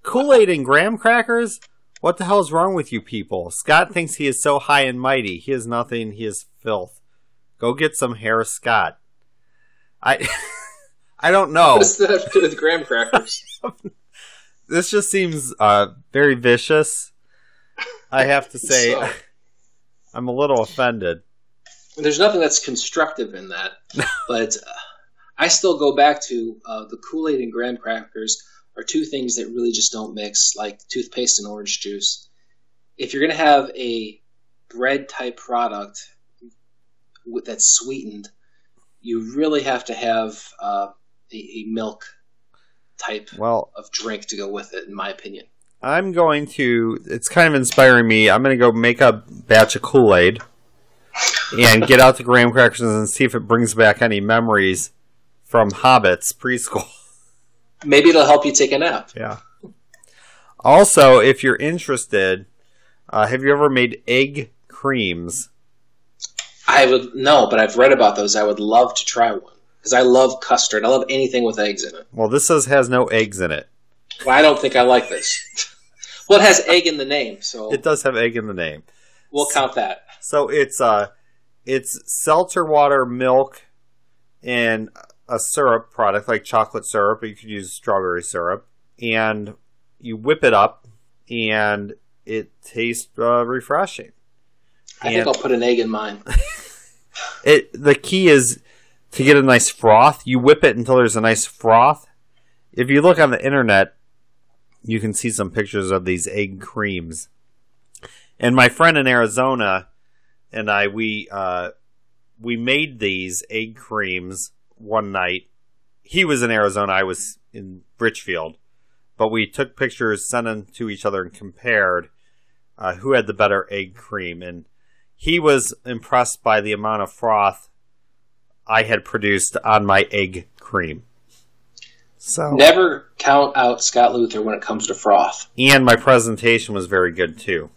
Kool Aid and graham crackers? What the hell is wrong with you people? Scott thinks he is so high and mighty. He is nothing. He is filth. Go get some hair, Scott. I I don't know. What does that have to do with graham crackers? This just seems uh, very vicious. I have to say, So- I'm a little offended. There's nothing that's constructive in that, but uh, I still go back to uh, the Kool Aid and graham crackers are two things that really just don't mix, like toothpaste and orange juice. If you're going to have a bread type product with, that's sweetened, you really have to have uh, a, a milk type Well, of drink to go with it, in my opinion. I'm going to. It's kind of inspiring me. I'm going to go make a batch of Kool Aid and get out the graham crackers and see if it brings back any memories from Hobbits preschool. Maybe it'll help you take a nap. Yeah. Also, if you're interested, uh, have you ever made egg creams? I would no, but I've read about those. I would love to try one because I love custard. I love anything with eggs in it. Well, this says has no eggs in it. Well, I don't think I like this. well, it has egg in the name, so It does have egg in the name. we'll count that. So it's uh it's seltzer water, milk, and a syrup product like chocolate syrup. You could use strawberry syrup, and you whip it up, and it tastes uh, refreshing. I think I'll put an egg in mine. It the key is to get a nice froth. You whip it until there's a nice froth. If you look on the internet, you can see some pictures of these egg creams. And my friend in Arizona and I we uh, we made these egg creams one night. He was in Arizona, I was in Richfield, but we took pictures, sent them to each other, and compared uh, who had the better egg cream. And he was impressed by the amount of froth I had produced on my egg cream. So Never count out Scott Luther when it comes to froth. and my presentation was very good too.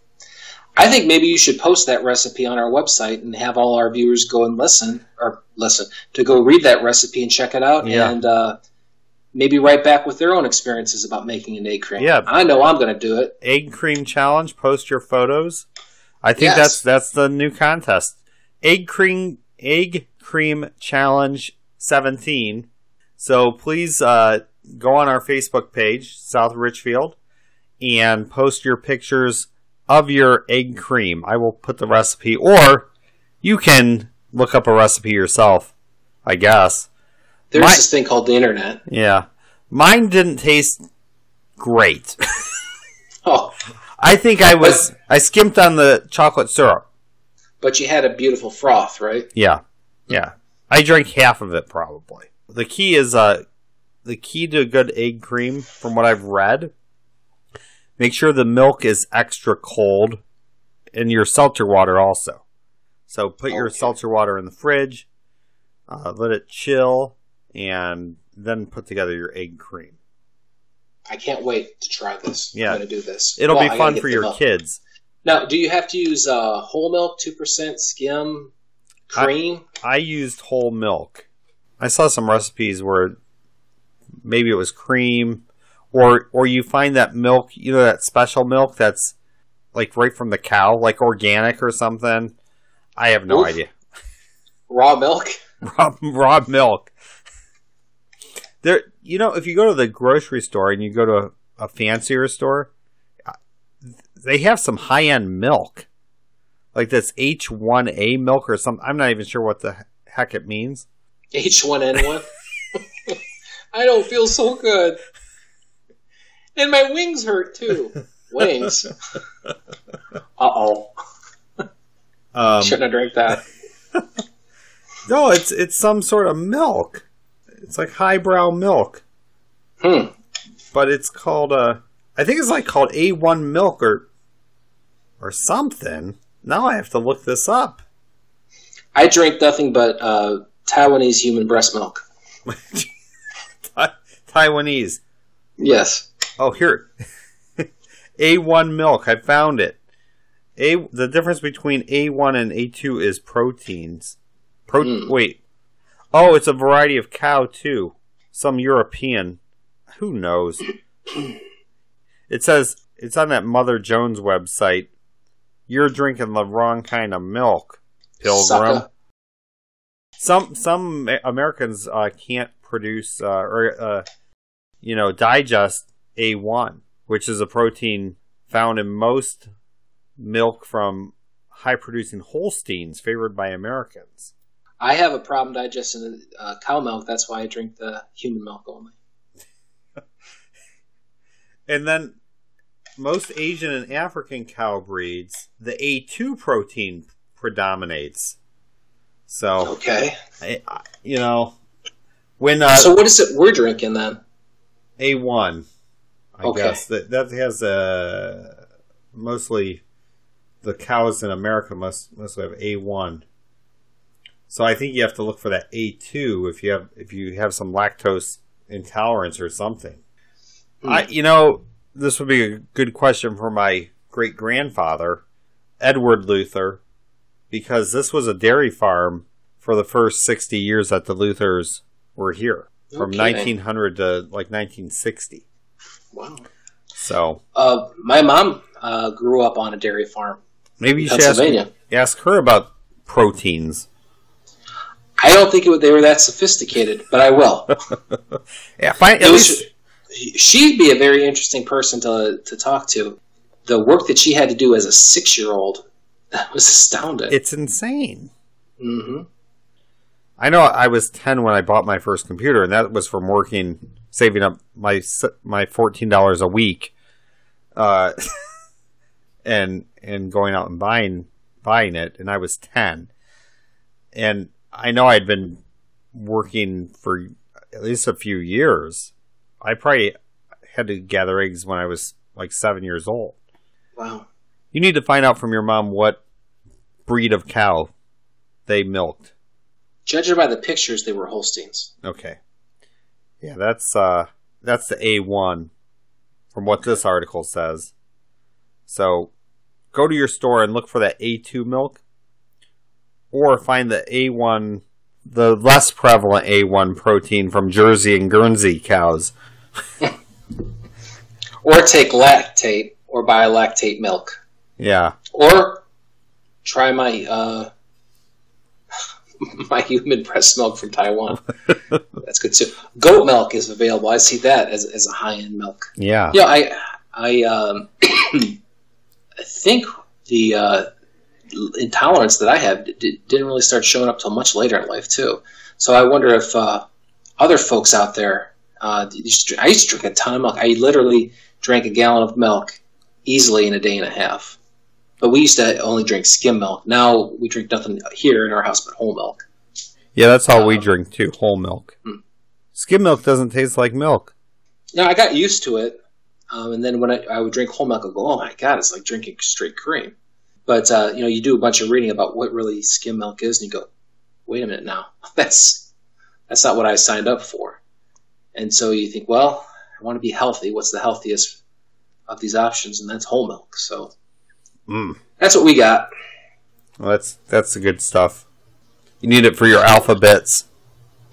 I think maybe you should post that recipe on our website and have all our viewers go and listen, or listen, to go read that recipe and check it out, Yeah. and uh, maybe write back with their own experiences about making an egg cream. Yeah. I know I'm going to do it. Egg cream challenge. Post your photos. I think Yes. that's that's the new contest. Egg cream egg cream challenge seventeen. So please uh, go on our Facebook page, South Richfield, and post your pictures of your egg cream. I will put the recipe, or you can look up a recipe yourself. I guess. There's My- this thing called the internet. Yeah, mine didn't taste great. Oh, I think I was I skimped on the chocolate syrup. but you had a beautiful froth, right? Yeah, yeah. I drank half of it probably. The key is uh, the key to a good egg cream, from what I've read. Make sure the milk is extra cold, and your seltzer water also. So put your seltzer water in the fridge, uh, let it chill, and then put together your egg cream. I can't wait to try this. Yeah. I'm going to do this. It'll Well, be fun for your kids. Now, do you have to use uh, whole milk, two percent skim, cream? I used whole milk. I saw some recipes where maybe it was cream, or or you find that milk, you know, that special milk that's like right from the cow, like organic or something. I have no Oof. idea. raw milk? Raw, raw milk. There, you know, if you go to the grocery store and you go to a, a fancier store, they have some high end milk, like this H one A milk or something. I'm not even sure what the heck it means. H1N1. I don't feel so good. And my wings hurt too. Wings. Uh oh. Um, Shouldn't have drank that. No, it's it's some sort of milk. It's like highbrow milk, Hmm. but it's called uh I think it's like called A1 milk or or something. Now I have to look this up. I drink nothing but uh, Taiwanese human breast milk. Taiwanese. Yes. Oh, here. A1 milk. I found it. A the difference between A1 and A2 is proteins. Pro Mm. wait. Oh, it's a variety of cow too. Some European. Who knows? it says it's on that Mother Jones website. You're drinking the wrong kind of milk, Pilgrim. Sucker. Some some Americans uh, can't produce uh, or uh, you know digest A1, which is a protein found in most milk from high producing Holsteins favored by Americans. I have a problem digesting uh, cow milk. That's why I drink the human milk only. And then most Asian and African cow breeds, the A2 protein predominates. So, Okay. I, I- you know, when uh, so what is it we're drinking then? A1, I Okay. guess that that has uh, mostly the cows in America must must have A1. So I think you have to look for that A2 if you have if you have some lactose intolerance or something. Hmm. I you know this would be a good question for my great grandfather Edward Luther because this was a dairy farm for the first 60 years that the Luthers were here from Okay. 1900 to like 1960. Wow. So Uh, my mom uh, grew up on a dairy farm maybe you should ask. Ask her about proteins. I don't think it, they were that sophisticated, but I will. Yeah, find, at least she'd be a very interesting person to to talk to. The work that she had to do as a six year old was astounding. it's insane. hmm I know I was 10 when I bought my first computer, and that was from working, saving up my my $14 a week, uh, and and going out and buying buying it, and I was 10. And I know I'd been working for at least a few years. I probably had to gather eggs when I was like seven years old. Wow. You need to find out from your mom what breed of cow they milked. Judging by the pictures, they were Holsteins. Okay. Yeah, that's uh that's the A1 from what this article says. So go to your store and look for that A2 milk or find the A1 the less prevalent A1 protein from Jersey and Guernsey cows. Or take Lactaid, or buy Lactaid milk. Yeah. Or try my uh, my human breast milk from Taiwan. That's good too. Goat milk is available. I see that as, as a high end milk. Yeah. Yeah, I I um, I think the uh, intolerance that I have d- didn't really start showing up till much later in life too. So I wonder if uh, other folks out there. Uh, I used to drink a ton of milk. I literally drank a gallon of milk easily in a day and a half. But we used to only drink skim milk. Now we drink nothing here in our house but whole milk. Yeah, that's all we Um, drink too, whole milk. Hmm. Skim milk doesn't taste like milk. Now I got used to it, um, and then when I, I would drink whole milk, I'd go, "Oh my god, it's like drinking straight cream." But uh, you know, you do a bunch of reading about what really skim milk is, and you go, "Wait a minute, now that's that's not what I signed up for." And so you think, "Well, I want to be healthy. What's the healthiest of these options?" And that's whole milk. So Mm. that's what we got. Well, that's that's the good stuff. You need it for your alphabets.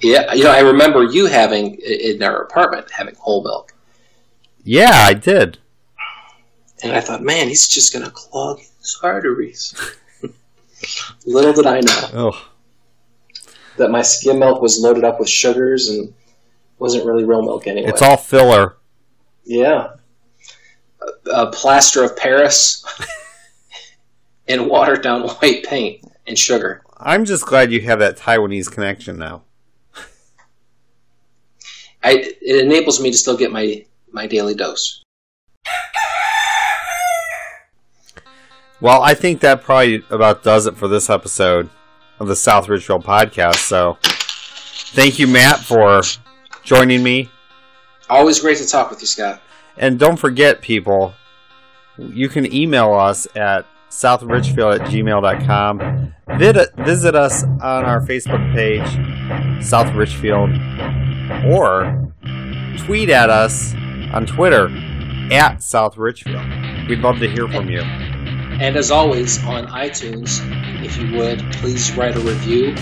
Yeah, you know, I remember you having in our apartment having whole milk, Yeah, I did. and I thought, "Man, he's just going to clog his arteries." Little did I know. Oh, that my skim milk was loaded up with sugars and wasn't really real milk anyway. it's all filler. yeah, a, a plaster of Paris and watered down white paint and sugar. I'm just glad you have that Taiwanese connection now. I, it enables me to still get my my daily dose. Well, I think that probably about does it for this episode of the South Richfield podcast. So, thank you, Matt, for joining me. Always great to talk with you, Scott. And don't forget, people, you can email us at southridgefield at gmail.com. Visit us on our Facebook page, South Richfield, or tweet at us on Twitter at South Richfield. We'd love to hear from you. And as always, on iTunes, if you would, please write a review.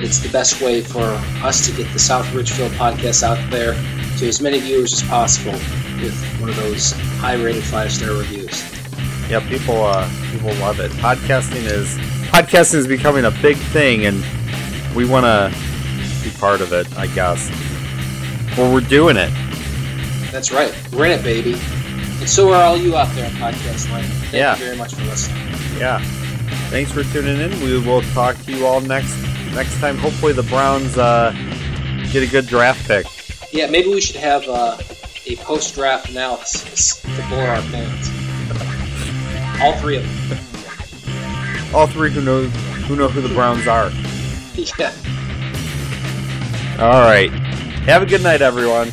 It's the best way for us to get the South Richfield podcast out there to as many viewers as possible with one of those high rated five star reviews. Yeah, people uh, people love it. Podcasting is podcasting is becoming a big thing, and we want to be part of it. I guess. Well, we're doing it. That's right. We're in it, baby. And so are all you out there in podcast land. Thank Yeah. you very much for listening. Yeah. Thanks for tuning in. We will talk to you all next next time. Hopefully, the Browns uh, get a good draft pick. Yeah, maybe we should have uh, a post draft analysis to bore our fans. All three of them. All three who know who know who the Browns are. yeah. All right. Have a good night, everyone.